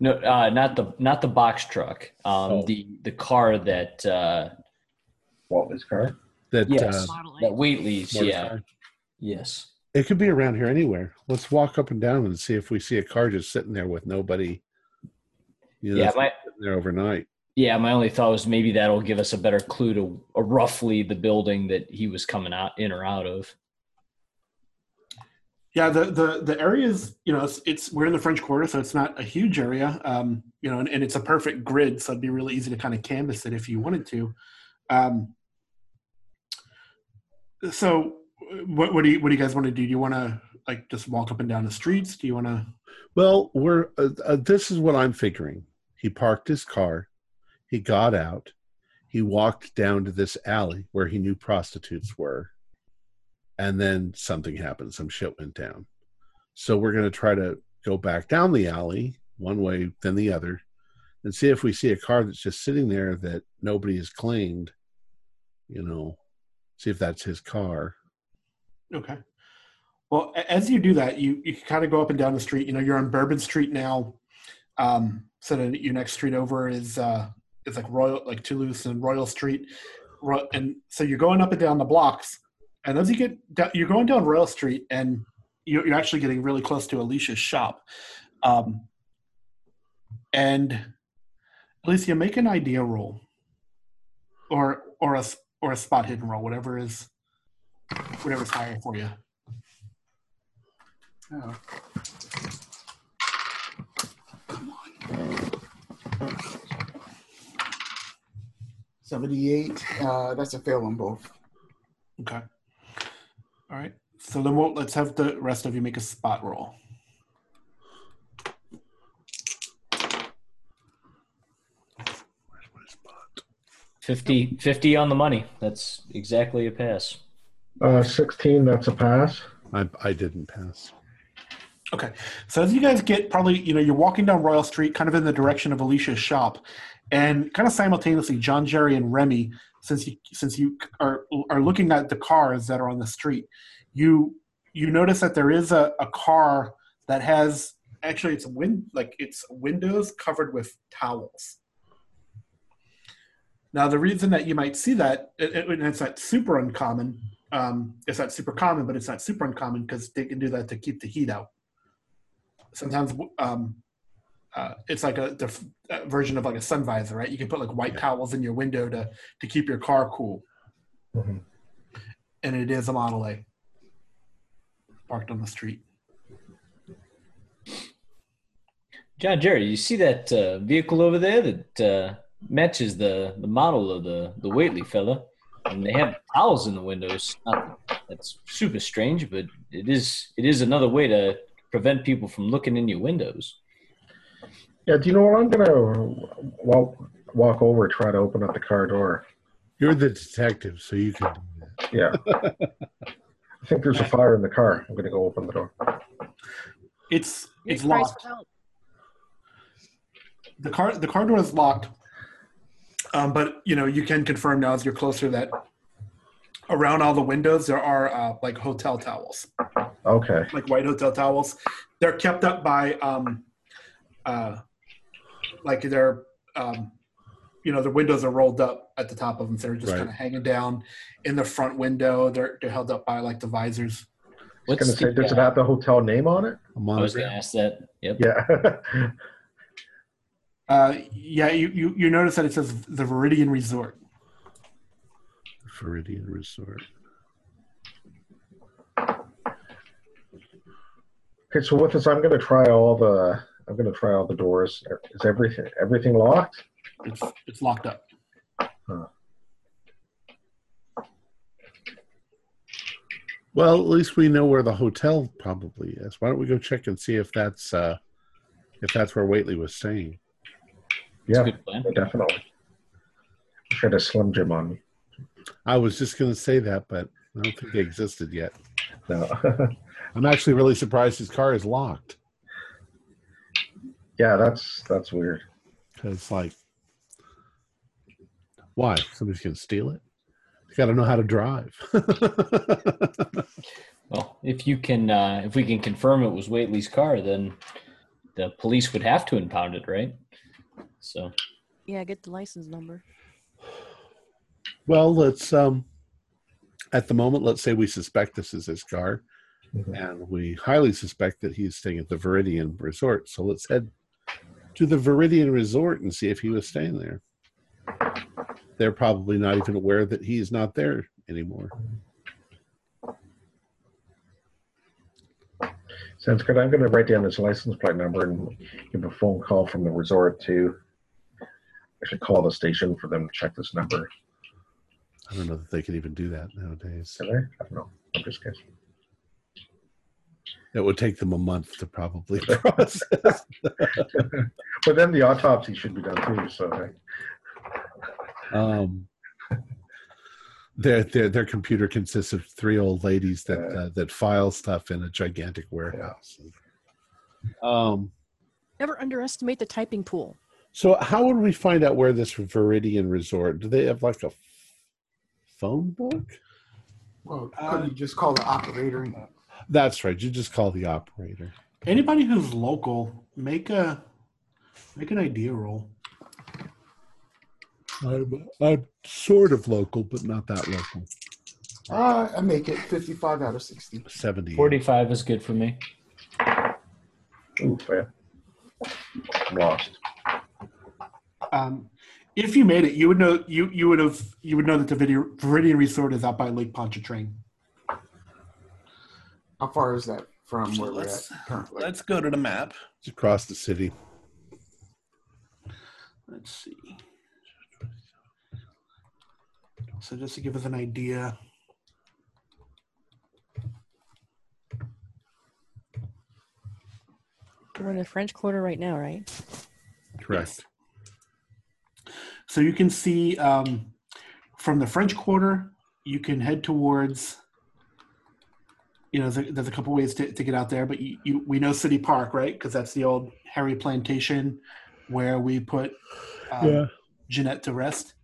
No, uh, not the not the box truck. Um, Oh. the the car that uh, Walt's car. That yes, uh, that Whateley's. Morgan's Yeah, car. yes. it could be around here anywhere. Let's walk up and down and see if we see a car just sitting there with nobody. You know, Yeah, my sitting there overnight. yeah. My only thought was maybe that'll give us a better clue to uh, roughly the building that he was coming out in or out of. Yeah, the the the areas, you know, it's, it's we're in the French Quarter, so it's not a huge area, um, you know, and, and it's a perfect grid, so it'd be really easy to kind of canvas it if you wanted to. Um, so, what what do you what do you guys want to do? Do you want to like just walk up and down the streets? Do you want to? Well, we're uh, uh, this is what I'm figuring. He parked his car, he got out, he walked down to this alley where he knew prostitutes were, and then something happened. Some shit went down. So we're going to try to go back down the alley one way, then the other, and see if we see a car that's just sitting there that nobody has claimed. You know, see if that's his car. Okay. Well, as you do that, you you kind of go up and down the street. You know, you're on Bourbon Street now. Um, so then your next street over is uh, is like Royal, like Toulouse and Royal Street, and so you're going up and down the blocks. And as you get, down, you're going down Royal Street, and you're, you're actually getting really close to Alicia's shop. Um, and Alicia, make an idea roll, or or a or a spot hidden roll, whatever is whatever's higher for you. Oh. Seventy-eight. Uh, that's a fail on both. Okay. All right. So then we'll, let's have the rest of you make a spot roll. Where's my spot? 50, 50 on the money. That's exactly a pass. Uh, 16, that's a pass. I, I didn't pass. Okay. So as you guys get probably, you know, you're walking down Royal Street, kind of in the direction of Alicia's shop, and kind of simultaneously, John, Jerry, and Remy, since you since you are are looking at the cars that are on the street, you you notice that there is a, a car that has actually it's win like it's windows covered with towels. Now the reason that you might see that, it, it- it's not super uncommon. Um, it's not super common, but it's not super uncommon because they can do that to keep the heat out sometimes um, uh, it's like a, the uh, version of like a sun visor, right? You can put like white towels in your window to to keep your car cool, Mhm. and it is a Model A parked on the street. John Jerry, you see that uh, vehicle over there that uh, matches the, the model of the, the Whateley fella? And they have towels in the windows. Not, that's super strange, but it is it is another way to prevent people from looking in your windows. Yeah, do you know what? I'm going to walk, walk over, try to open up the car door. You're the detective, so you can do that. Yeah. I think there's a fire in the car. I'm going to go open the door. It's it's Price locked. The car the car door is locked, um, but you know you can confirm now as you're closer that around all the windows there are uh, like hotel towels. Okay. like white hotel towels. They're kept up by um, uh, like they're um, you know the windows are rolled up at the top of them, so they're just Right. kind of hanging down in the front window. They're they're held up by like the visors. I was What's going to say, the, does it uh, have the hotel name on it? A I was going to monogram. ask that. Yep. Yeah. Uh, yeah, you, you you notice that it says the Viridian Resort. Viridian Resort. okay, so with this, I'm going to try all the. I'm going to try all the doors. Is everything everything locked? It's it's locked up. Well, at least we know where the hotel probably is. Why don't we go check and see if that's uh, if that's where Whateley was staying? That's Yeah, a good plan. definitely. Try to slim Jim on me. I was just going to say that, but I don't think they existed yet. No. I'm actually really surprised his car is locked yeah, that's that's weird. because, like, why? Somebody's going to steal it? You got to know how to drive. Well, if you can, uh, if we can confirm it was Whateley's car, then the police would have to impound it, right? So Yeah, get the license number. well, let's um, at the moment, let's say we suspect this is his car, Mhm. and we highly suspect that he's staying at the Viridian Resort. So let's head to the Viridian Resort and see if he was staying there. They're probably not even aware that he's not there anymore. Sounds good. I'm going to write down his license plate number and give a phone call from the resort to actually call the station for them to check this number. I don't know that they can even do that nowadays. Can I? I don't know. I'm just guessing. It would take them a month to probably process. But then the autopsy should be done too. So Um, their, their their computer consists of three old ladies that Yeah. uh, that file stuff in a gigantic warehouse. Um, Never underestimate the typing pool. so how would we find out where this Viridian Resort? Do they have like a phone book? Well, Uh, couldn't you just call the operator? And, That's right. You just call the operator. Anybody who's local, make a make an idea roll. I'm, I'm sort of local, but not that local. uh, I make it 55 out of 60. Seventy. forty-five is good for me. ooh, fair. Lost. Um, if you made it, you would know you you would have you would know that the video, Viridian Resort is out by Lake Pontchartrain. How far is that from So where we're at let's- currently? Let's go to the map. It's across the city. Let's see. So just to give us an idea. We're in the French Quarter right now, right? Correct. So you can see um, from the French Quarter, you can head towards. You know, there's a, there's a couple ways to, to get out there, but you, you we know City Park, right? Because that's the old Harry Plantation where we put um, Jeanette to rest.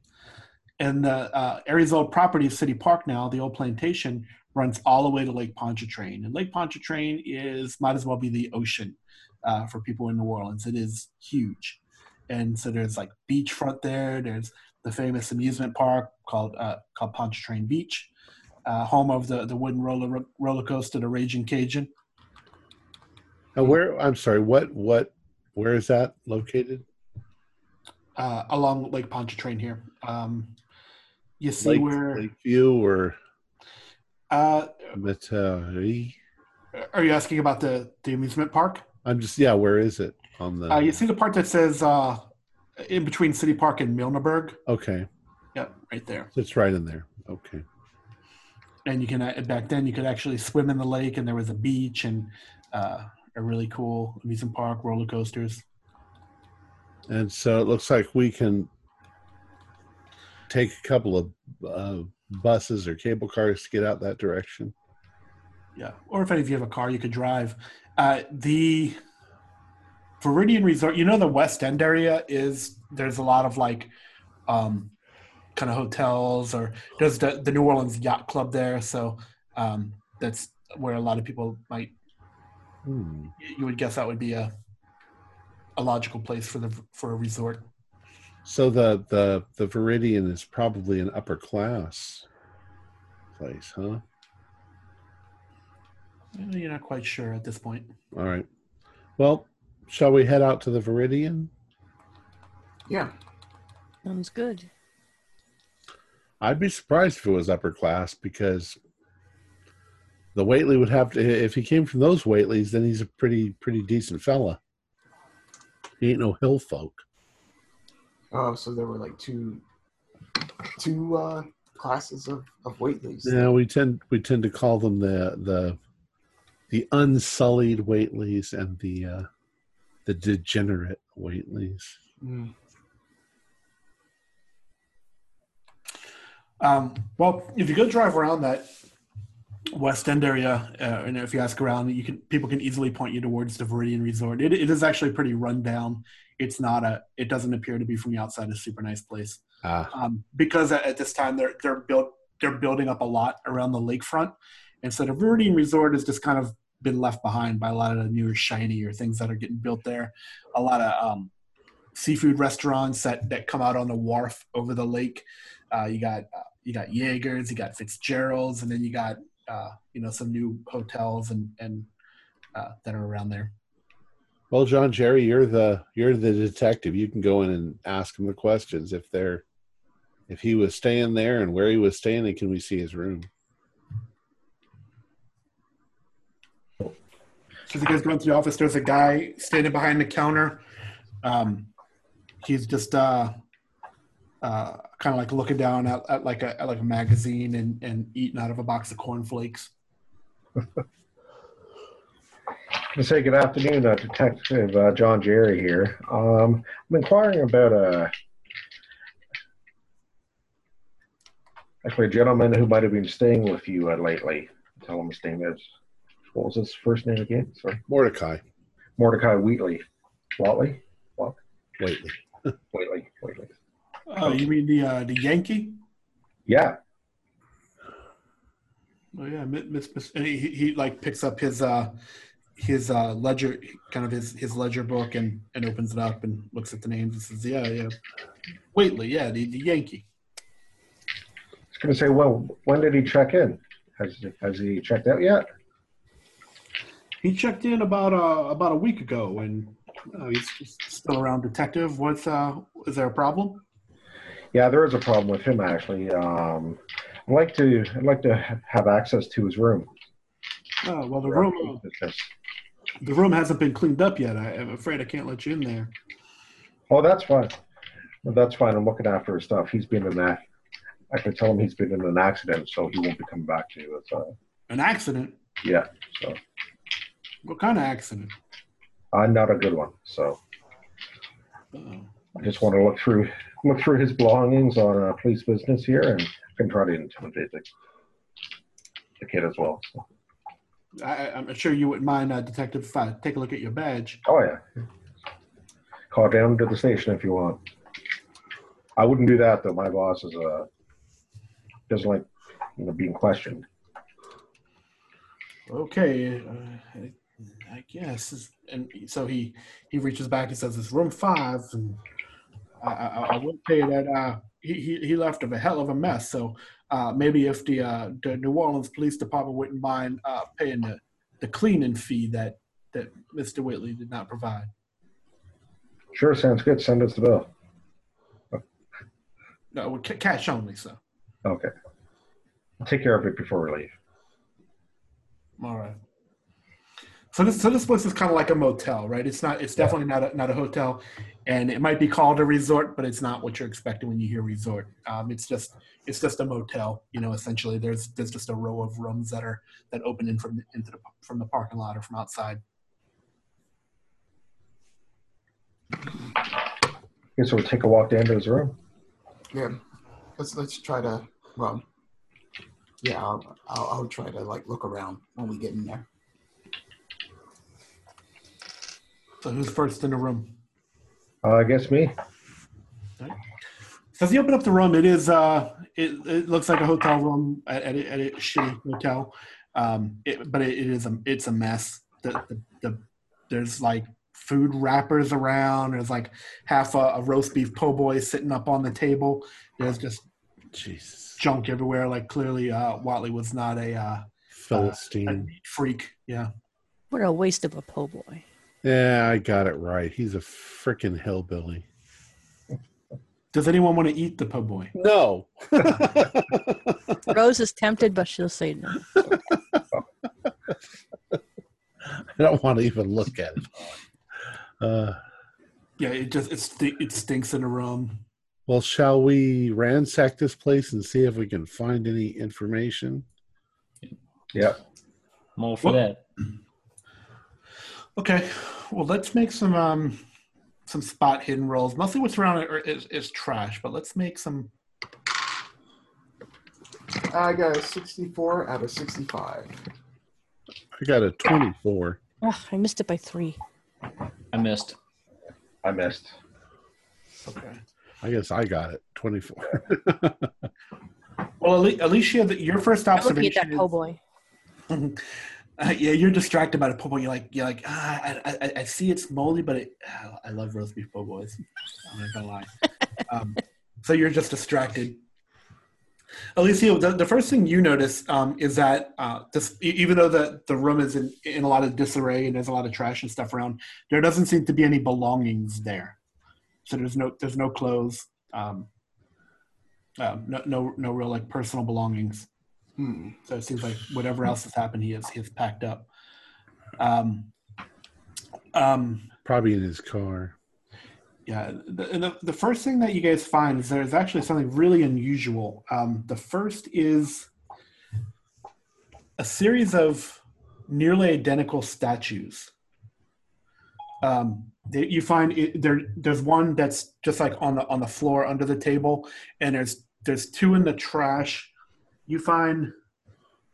And the uh, area's old property of City Park now, the old plantation, runs all the way to Lake Pontchartrain. And Lake Pontchartrain is might as well be the ocean uh, for people in New Orleans. It is huge, and so there's like beachfront there. There's the famous amusement park called uh, called Pontchartrain Beach, uh, home of the the wooden roller roller coaster, the Raging Cajun. Now, where? I'm sorry. What? What? Where is that located? Uh, along Lake Pontchartrain here. Um, you see Lake, where? Lakeview or Uh, Metairie? are you asking about the the amusement park? I'm just yeah. Where is it on the? Uh, you see the part that says uh, in between City Park and Milneburg? okay, Yep, right there. it's right in there. Okay. And you can uh, back then you could actually swim in the lake, and there was a beach and uh, a really cool amusement park, roller coasters. And so it looks like we can take a couple of uh, buses or cable cars to get out that direction. Yeah, or if any of you have a car, you could drive. Uh, the Viridian Resort, you know, the West End area is there's a lot of like um, kind of hotels, or there's the, the New Orleans Yacht Club there, so um, that's where a lot of people might. Hmm. You would guess that would be a a logical place for the for a resort. So the the the Viridian is probably an upper class place, huh? Uh, You're not quite sure at this point. All right. Well, shall we head out to the Viridian? Yeah. Sounds good. I'd be surprised if it was upper class because the Whateley would have to. If he came from those Whateleys, then he's a pretty pretty decent fella. He ain't no hill folk. Oh, so there were like two two uh, classes of of Whateleys. Yeah, we tend we tend to call them the the the unsullied Whateleys and the uh, the degenerate Whateleys. Mm. Um, well, if you go drive around that West End area, uh, and if you ask around, you can people can easily point you towards the Viridian Resort. It, it is actually pretty run down. It's not a. It doesn't appear to be from the outside a super nice place. Ah, um, because at, at this time they're they're built they're building up a lot around the lakefront, and so the Viridian Resort has just kind of been left behind by a lot of the newer shiny or things that are getting built there. A lot of um, seafood restaurants that that come out on the wharf over the lake. Uh, you got uh, you got Jaegers, you got Fitzgerald's, and then you got uh, you know some new hotels and and uh, that are around there. well, John Jerry, you're the you're the detective. You can go in and ask him the questions if they're if he was staying there and where he was staying, and can we see his room? So as you guys go into the office, there's a guy standing behind the counter. Um, he's just uh, uh, kind of like looking down at, at like a at like a magazine and, and eating out of a box of cornflakes. I say good afternoon, uh, Detective uh, John Jerry here. Um, I'm inquiring about a actually a gentleman who might have been staying with you uh, lately. Tell him his name is. What was his first name again? Sorry, Mordecai Mordecai Wheatley. Watley. Waitley. Wheatley. Wheatley. Oh, you mean the uh, the Yankee? Yeah. Oh yeah, Miss, Miss, and he, he like picks up his uh his uh ledger, kind of his his ledger book, and and opens it up and looks at the names and says, yeah, yeah, Whateley, yeah, the, the Yankee. I was going to say, well, when did he check in? Has has he checked out yet? He checked in about uh about a week ago, and uh, he's, he's still around. Detective, what's uh is there a problem? Yeah, there is a problem with him actually. Um, I'd like to I'd like to have access to his room. Oh well, the room the room hasn't been cleaned up yet. I, I'm afraid I can't let you in there. Oh, that's fine. Well, that's fine. I'm looking after his stuff. He's been in that. I can tell him he's been in an accident, so he won't be coming back to you. It's, uh, An accident. yeah. So What kind of accident? I'm not a good one. So Uh-oh. I just want to look through look through his belongings on uh, police business here, and I can try to intimidate the, the kid as well. So. I, I'm sure you wouldn't mind, uh, Detective, if I take a look at your badge. Oh yeah. Call down to the station if you want. I wouldn't do that though. My boss is uh doesn't like you know being questioned. Okay, uh, I, I guess. And so he he reaches back and says, "It's room five, and I, I, I tell you that uh, he, he left of a hell of a mess. So uh, maybe if the uh, the New Orleans Police Department wouldn't mind uh, paying the, the cleaning fee that that Mr. Whateley did not provide." Sure, sounds good. Send us the bill. No, ca- cash only. So Okay. I'll take care of it before we leave. all right. So this so this place is kind of like a motel, right? It's not. It's definitely not a, not a hotel, and it might be called a resort, but it's not what you're expecting when you hear resort. Um, it's just it's just a motel. You know, essentially, there's there's just a row of rooms that are that open in from into the from the parking lot or from outside. Okay, so we'll take a walk down to his room. Yeah. Let's let's try to. Well, yeah, I'll, I'll I'll try to like look around when we get in there. So who's first in the room? Uh, I guess me. So as you open up the room, it is uh, it, it looks like a hotel room at, at, a, at a shitty hotel, um, it, but it, it is a it's a mess. The, the, the there's like food wrappers around. There's like half a, a roast beef po' boy sitting up on the table. There's just Jesus. junk everywhere. Like clearly, uh, Whateley was not a, uh, a Philistine. meat freak. Yeah. What a waste of a po' boy. Yeah, I got it right. He's a freaking hillbilly. Does anyone want to eat the po' boy? No. Rose is tempted, but she'll say no. I don't want to even look at it. Uh, Yeah, it just it, st- it stinks in the room. well, shall we ransack this place and see if we can find any information? Yep. I'm all for Well- that. Okay, well, let's make some um some spot hidden rolls. Mostly what's around it is, is trash, but let's make some. I got a 64 out of 65. I got a 24. Ugh, I missed it by three. I missed. I missed. Okay. I guess I got it. 24. Well, Alicia, your first I'm looking at observation. that po' boy. Uh, yeah, you're distracted by the po' boy. You're like, you're like, ah, I, I, I see it's moldy, but it, I love roast beef po' boys. I'm not gonna lie. um, so you're just distracted. Alicia, the, the first thing you notice um, is that uh, this, even though the, the room is in, in a lot of disarray and there's a lot of trash and stuff around, there doesn't seem to be any belongings there. So there's no there's no clothes, um, um, no no no real like personal belongings. Hmm. So it seems like whatever else has happened, he has he has packed up. Um, um, Probably in his car. yeah, the, the, the first thing that you guys find is there's actually something really unusual. Um, the first is a series of nearly identical statues. Um, they, you find it, there. There's one that's just like on the on the floor under the table, and there's there's two in the trash. You find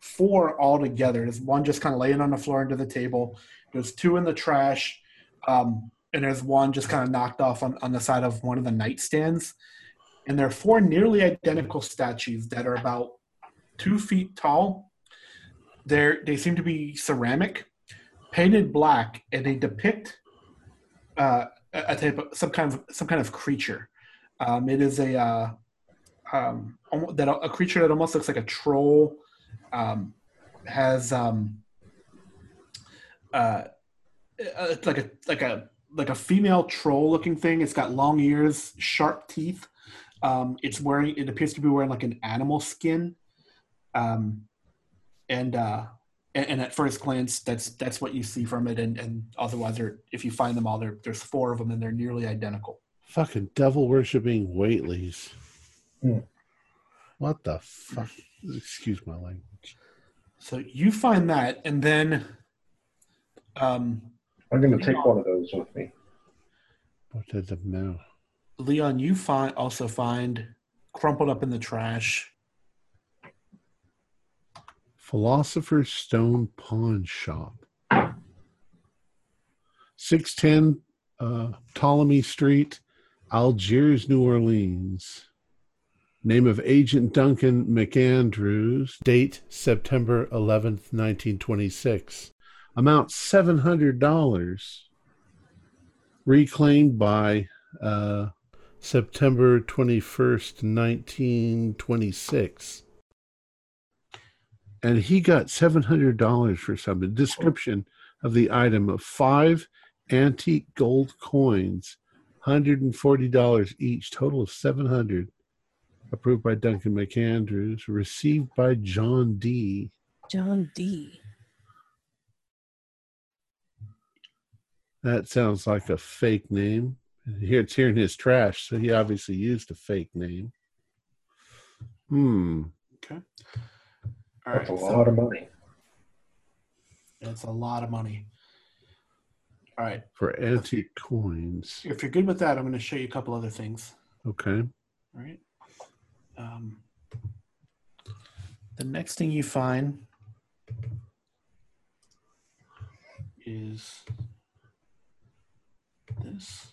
four all together. There's one just kind of laying on the floor under the table. There's two in the trash. Um, and there's one just kind of knocked off on, on the side of one of the nightstands. And there are four nearly identical statues that are about two feet tall. They're, they seem to be ceramic, painted black, and they depict uh, a type of some kind of some kind of creature. Um, it is a uh, um, that a creature that almost looks like a troll. Um, has um, uh, uh, it's like a like a like a female troll looking thing. It's got long ears, sharp teeth. Um, it's wearing it appears to be wearing like an animal skin. Um, and uh, and, and at first glance, that's that's what you see from it. And and otherwise, if you find them all, there there's four of them, and they're nearly identical. Fucking devil worshipping Whateleys. Hmm. What the fuck? Excuse my language. So you find that, and then um, I'm going to take one of those with me. What did I know? Leon, you find also find crumpled up in the trash. Philosopher's Stone Pawn Shop. 610 uh, Ptolemy Street, Algiers, New Orleans. Name of Agent Duncan McAndrews. Date September 11th, 1926. Amount $700. Reclaimed by uh, September 21st, 1926 and he got seven hundred dollars for something. Description of the item of five antique gold coins, hundred and forty dollars each, total of seven hundred. Approved by Duncan McAndrews, received by John D. John D. That sounds like a fake name. Here it's here in his trash, so he obviously used a fake name. Hmm. Okay. All right, That's a so lot of money. that's a lot of money. All right, For antique coins. if you're good with that, I'm going to show you a couple other things. Okay. All right. Um, the next thing you find is this.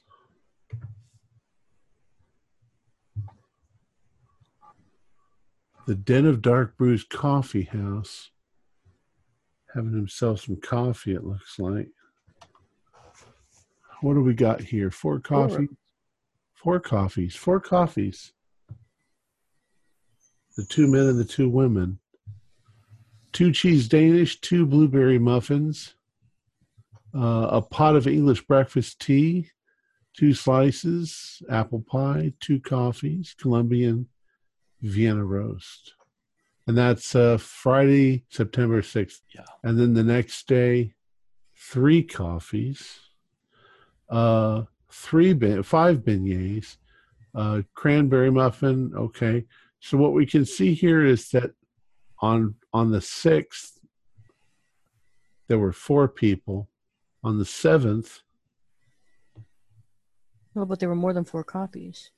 the Den of Dark Brews Coffee House. Having himself some coffee, it looks like. What do we got here? Four coffees? Four coffees. Four coffees. The two men and the two women. Two cheese Danish, two blueberry muffins, uh, a pot of English breakfast tea, two slices, apple pie, two coffees, Colombian Vienna roast. And that's uh, Friday, September 6th. Yeah. And then the next day, three coffees, uh, three ben- five beignets, uh, cranberry muffin. Okay. So what we can see here is that on on the 6th, there were four people. On the 7th, Well, but there were more than four copies.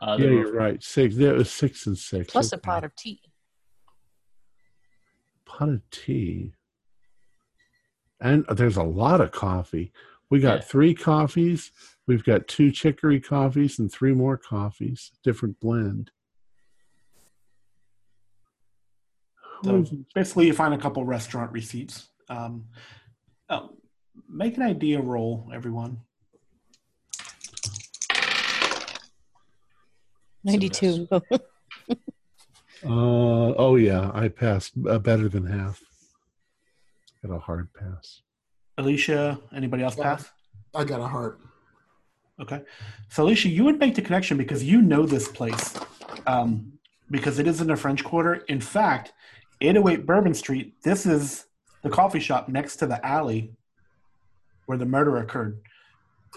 Uh, yeah, were- you're right. Six. There was six and six. Plus a pot of tea. pot of tea. And there's a lot of coffee. We got Yeah. three coffees. We've got two chicory coffees and three more coffees, different blend. So basically, you find a couple restaurant receipts. Um, oh, make an idea roll, everyone. 92. Uh, oh yeah, I passed uh, better than half. Got a hard pass. Alicia, anybody else pass? I got a heart. Okay. So, Alicia, you would make the connection because you know this place um, because it is in the French Quarter. In fact, 808 Bourbon Street, this is the coffee shop next to the alley where the murder occurred.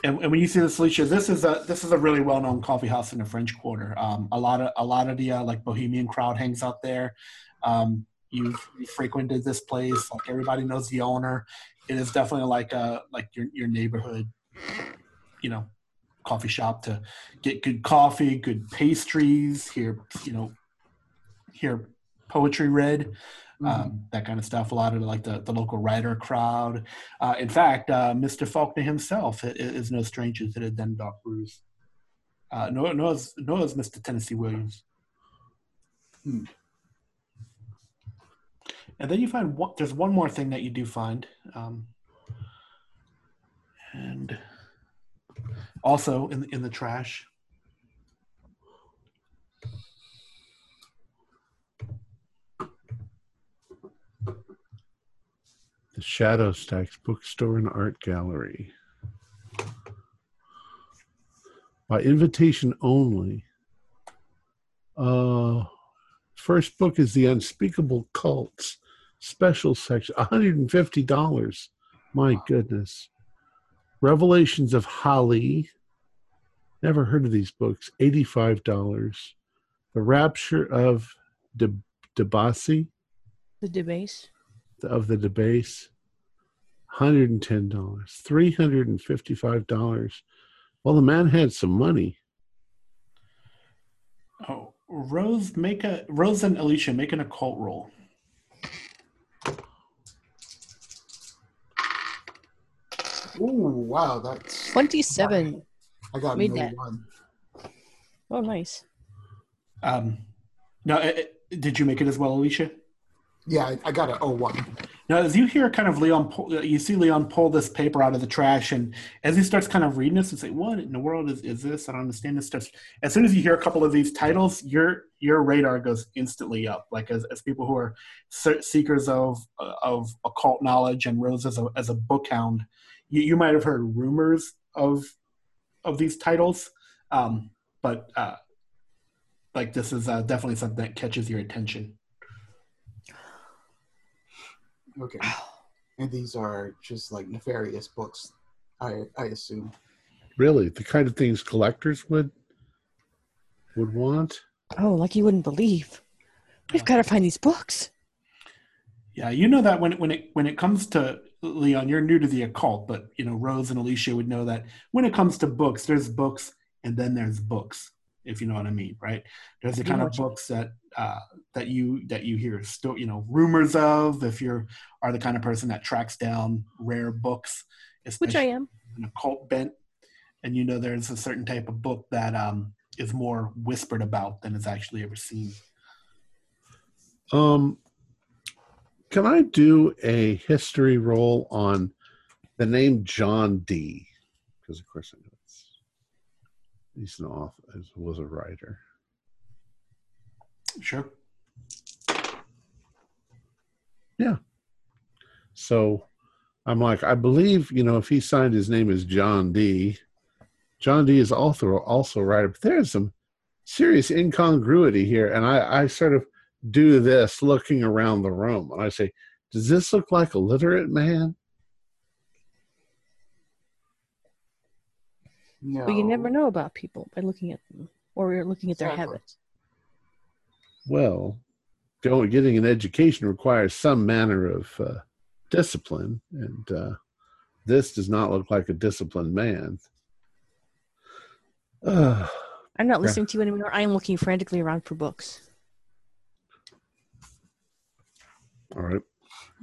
And, and when you see this, Alicia, this is a this is a really well known coffee house in the French Quarter. Um, a lot of a lot of the uh, like bohemian crowd hangs out there. Um, you've you frequented this place, like everybody knows the owner. It is definitely like a like your your neighborhood, you know, coffee shop to get good coffee, good pastries, hear you know, hear poetry read, um, that kind of stuff. A lot of like the, the local writer crowd. Uh, in fact, uh, Mr. Faulkner himself is no stranger to the Den Dark Brews. Uh, nor, nor, is, nor is Mr. Tennessee Williams. Hmm. And then you find one, there's one more thing that you do find. Um, and also in, in the trash. The Shadow Stacks Bookstore and Art Gallery. By invitation only. Uh, first book is The Unspeakable Cults special section, $150. My goodness. Revelations of Holly. Never heard of these books. Eighty-five dollars. The Rapture of De Debasi The debase. of the Debase. Hundred and ten dollars. Three hundred and fifty-five dollars. Well, the man had some money. Oh, Rose, make a Rose and Alicia make an occult roll. Ooh, wow, that's. 27. I got Made no that. one. Oh, nice. Um, no, uh, uh, did you make it as well, Alicia? Yeah, I, I got an 01. Now, as you hear kind of Leon, pull, uh, you see Leon pull this paper out of the trash, and as he starts kind of reading this and say, "What in the world is, is this? I don't understand this." Starts as soon as you hear a couple of these titles, your your radar goes instantly up. Like as, as people who are seekers of uh, of occult knowledge and Rose as a as a book hound, you, you might have heard rumors of of these titles, um, but uh, like this is uh, definitely something that catches your attention. Okay. And these are just like nefarious books, I I assume. Really, the kind of things collectors would would want. Oh, like you wouldn't believe. We've got to find these books. Yeah, you know that when when it when it comes to Leon, you're new to the occult, but you know Rose and Alicia would know that when it comes to books, there's books and then there's books, if you know what I mean, right? There's the kind of books that uh, that you that you hear sto- you know rumors of. If you're are the kind of person that tracks down rare books, Which I am. an occult bent, and you know there's a certain type of book that um, is more whispered about than is actually ever seen. Um, can I do a history roll on the name John D? Because of course I know it's he's an author, was a writer. Sure. Yeah. So I'm like, I believe, you know, if he signed his name as John D, John D is also also a writer, but there's some serious incongruity here. And I, I sort of do this looking around the room and I say, Does this look like a literate man? No. But you never know about people by looking at them or you're looking at their Exactly. habits. Well, going getting an education requires some manner of uh, discipline, and uh, this does not look like a disciplined man. Ugh. I'm not listening to you anymore. I am looking frantically around for books. All right.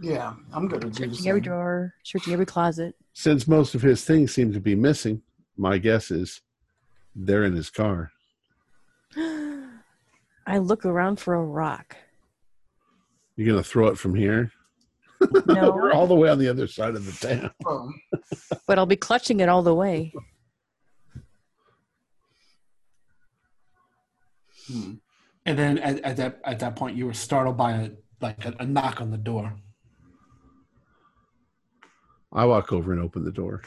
Yeah, I'm gonna do the Searching every same. drawer, searching every closet. Since most of his things seem to be missing, my guess is they're in his car. I look around for a rock. You're gonna throw it from here? No, We're all the way on the other side of the town. Oh, but I'll be clutching it all the way. hmm. And then at, at that at that point, you were startled by a like a, a knock on the door. I walk over and open the door.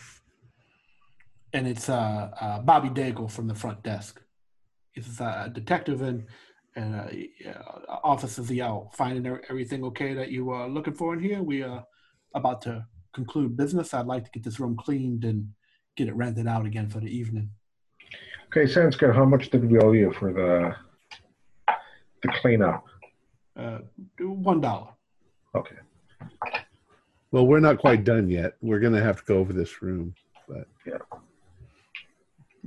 and it's uh, uh, Bobby Daigle from the front desk. He's a detective and and uh, uh, officers the Owl. finding er- everything okay that you are looking for in here. We are about to conclude business. I'd like to get this room cleaned and get it rented out again for the evening. Okay, sounds good. How much did we owe you for the the cleanup? Uh, one dollar. Okay. Well, we're not quite done yet. We're gonna have to go over this room. But yeah.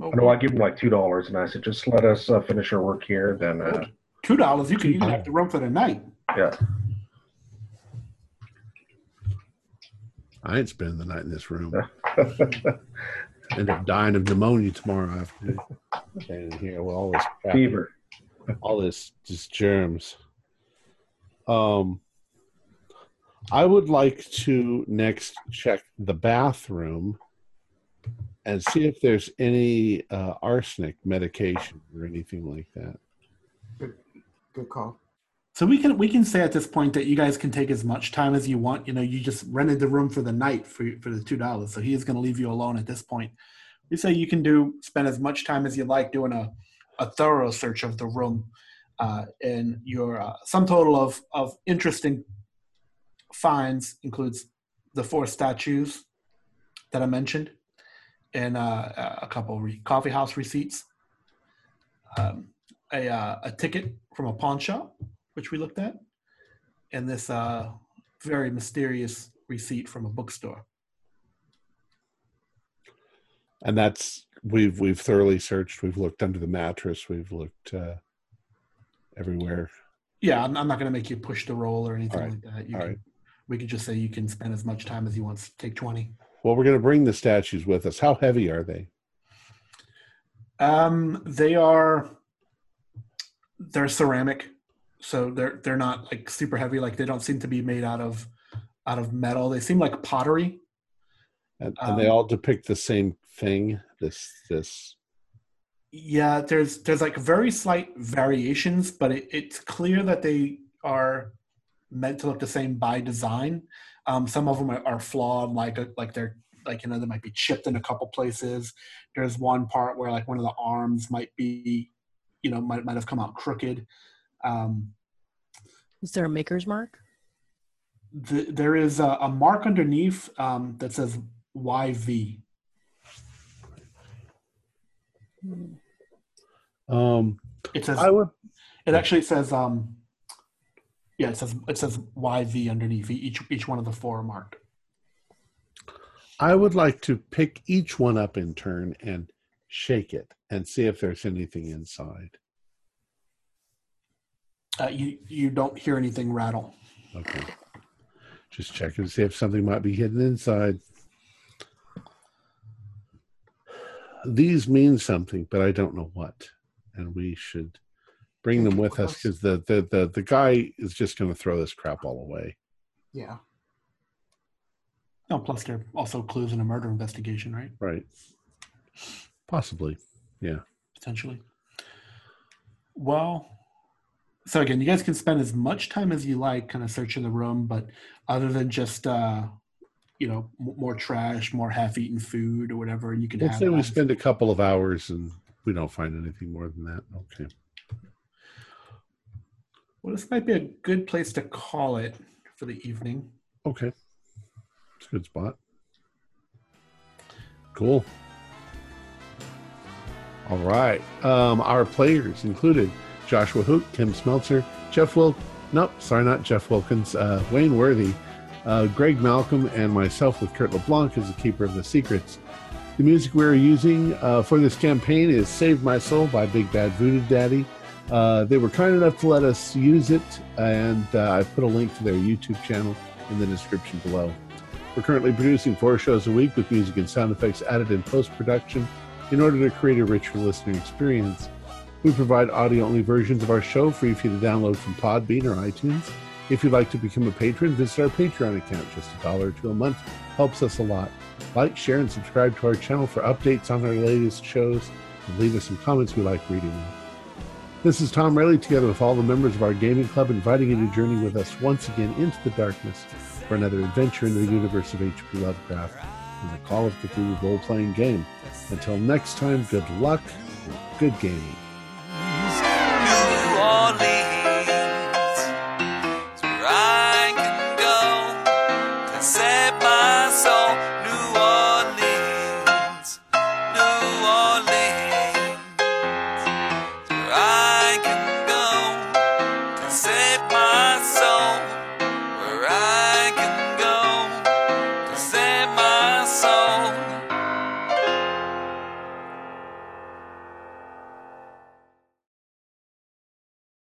I know I give him like two dollars, and I said, just let us uh, finish our work here. Then, uh, Two dollars. You can even have the room for the night. yeah. I ain't spending the night in this room. End up dying of pneumonia tomorrow afternoon. Staying here with all this crap. Fever. all this just germs. Um, I would like to next check the bathroom and see if there's any uh, arsenic medication or anything like that. good call. So we can we can say at this point that you guys can take as much time as you want. You know, you just rented the room for the night for for the two dollars. So he is going to leave you alone at this point. We say you can do spend as much time as you like doing a a thorough search of the room, uh, and your uh, sum total of of interesting finds includes the four statues that I mentioned, and uh, a couple re- coffee house receipts, um, a uh, a ticket from a pawn shop, which we looked at, and this uh, very mysterious receipt from a bookstore. And that's we've we've thoroughly searched. We've looked under the mattress. We've looked uh, everywhere. Yeah, I'm, I'm not going to make you push the roll or anything right. like that. You All can, right. We could just say you can spend as much time as you want. Take twenty. Well, we're going to bring the statues with us. How heavy are they? Um, they are they're ceramic, so they're they're not like super heavy. Like they don't seem to be made out of out of metal. They seem like pottery. And, and they Um, all depict the same thing. This this. Yeah, there's there's like very slight variations, but it, it's clear that they are meant to look the same by design. Um, some of them are, are flawed, like a, like they're like you know they might be chipped in a couple places. There's one part where like one of the arms might be, you know, might might have come out crooked. Um, Is there a maker's mark? the, there is a, a mark underneath um, that says YV. Um, It says I would It actually says, um, yeah, it says it says YV underneath each each one of the four marked. I would like to pick each one up in turn and shake it and see if there's anything inside. Uh, you you don't hear anything rattle. Okay. Just checking to see if something might be hidden inside. These mean something, but I don't know what. And we should bring them with us because the, the, the, the guy is just going to throw this crap all away. Yeah. No, plus there are also clues in a murder investigation, right? Right. Possibly. Yeah. Potentially. Well, so again, you guys can spend as much time as you like, kind of searching the room, but other than just uh, you know m- more trash, more half-eaten food or whatever, and you can Let's have. say we spend a couple of hours and we don't find anything more than that. Okay. Well, this might be a good place to call it for the evening. Okay. It's a good spot. Cool. All right. Um, our players included Joshua Hook, Tim Smeltzer, Jeff Wilk, nope, sorry, not Jeff Wilkins, uh, Wayne Worthy, uh, Greg Malcolm, and myself with Kurt LeBlanc as the keeper of the secrets. The music we're using uh, for this campaign is Save My Soul by Big Bad Voodoo Daddy. Uh, they were kind enough to let us use it, and uh, I put a link to their YouTube channel in the description below. We're currently producing four shows a week with music and sound effects added in post production in order to create a richer listening experience. We provide audio only versions of our show free for you to download from Podbean or iTunes. If you'd like to become a patron, visit our Patreon account. Just a dollar two a month helps us a lot. Like, share, and subscribe to our channel for updates on our latest shows and leave us some comments. We like reading them. This is Tom Rayleigh, together with all the members of our gaming club, inviting you to journey with us once again into the darkness for another adventure into the universe of H.P. Lovecraft and the Call of Cthulhu role playing game. Until next time, good luck good gaming.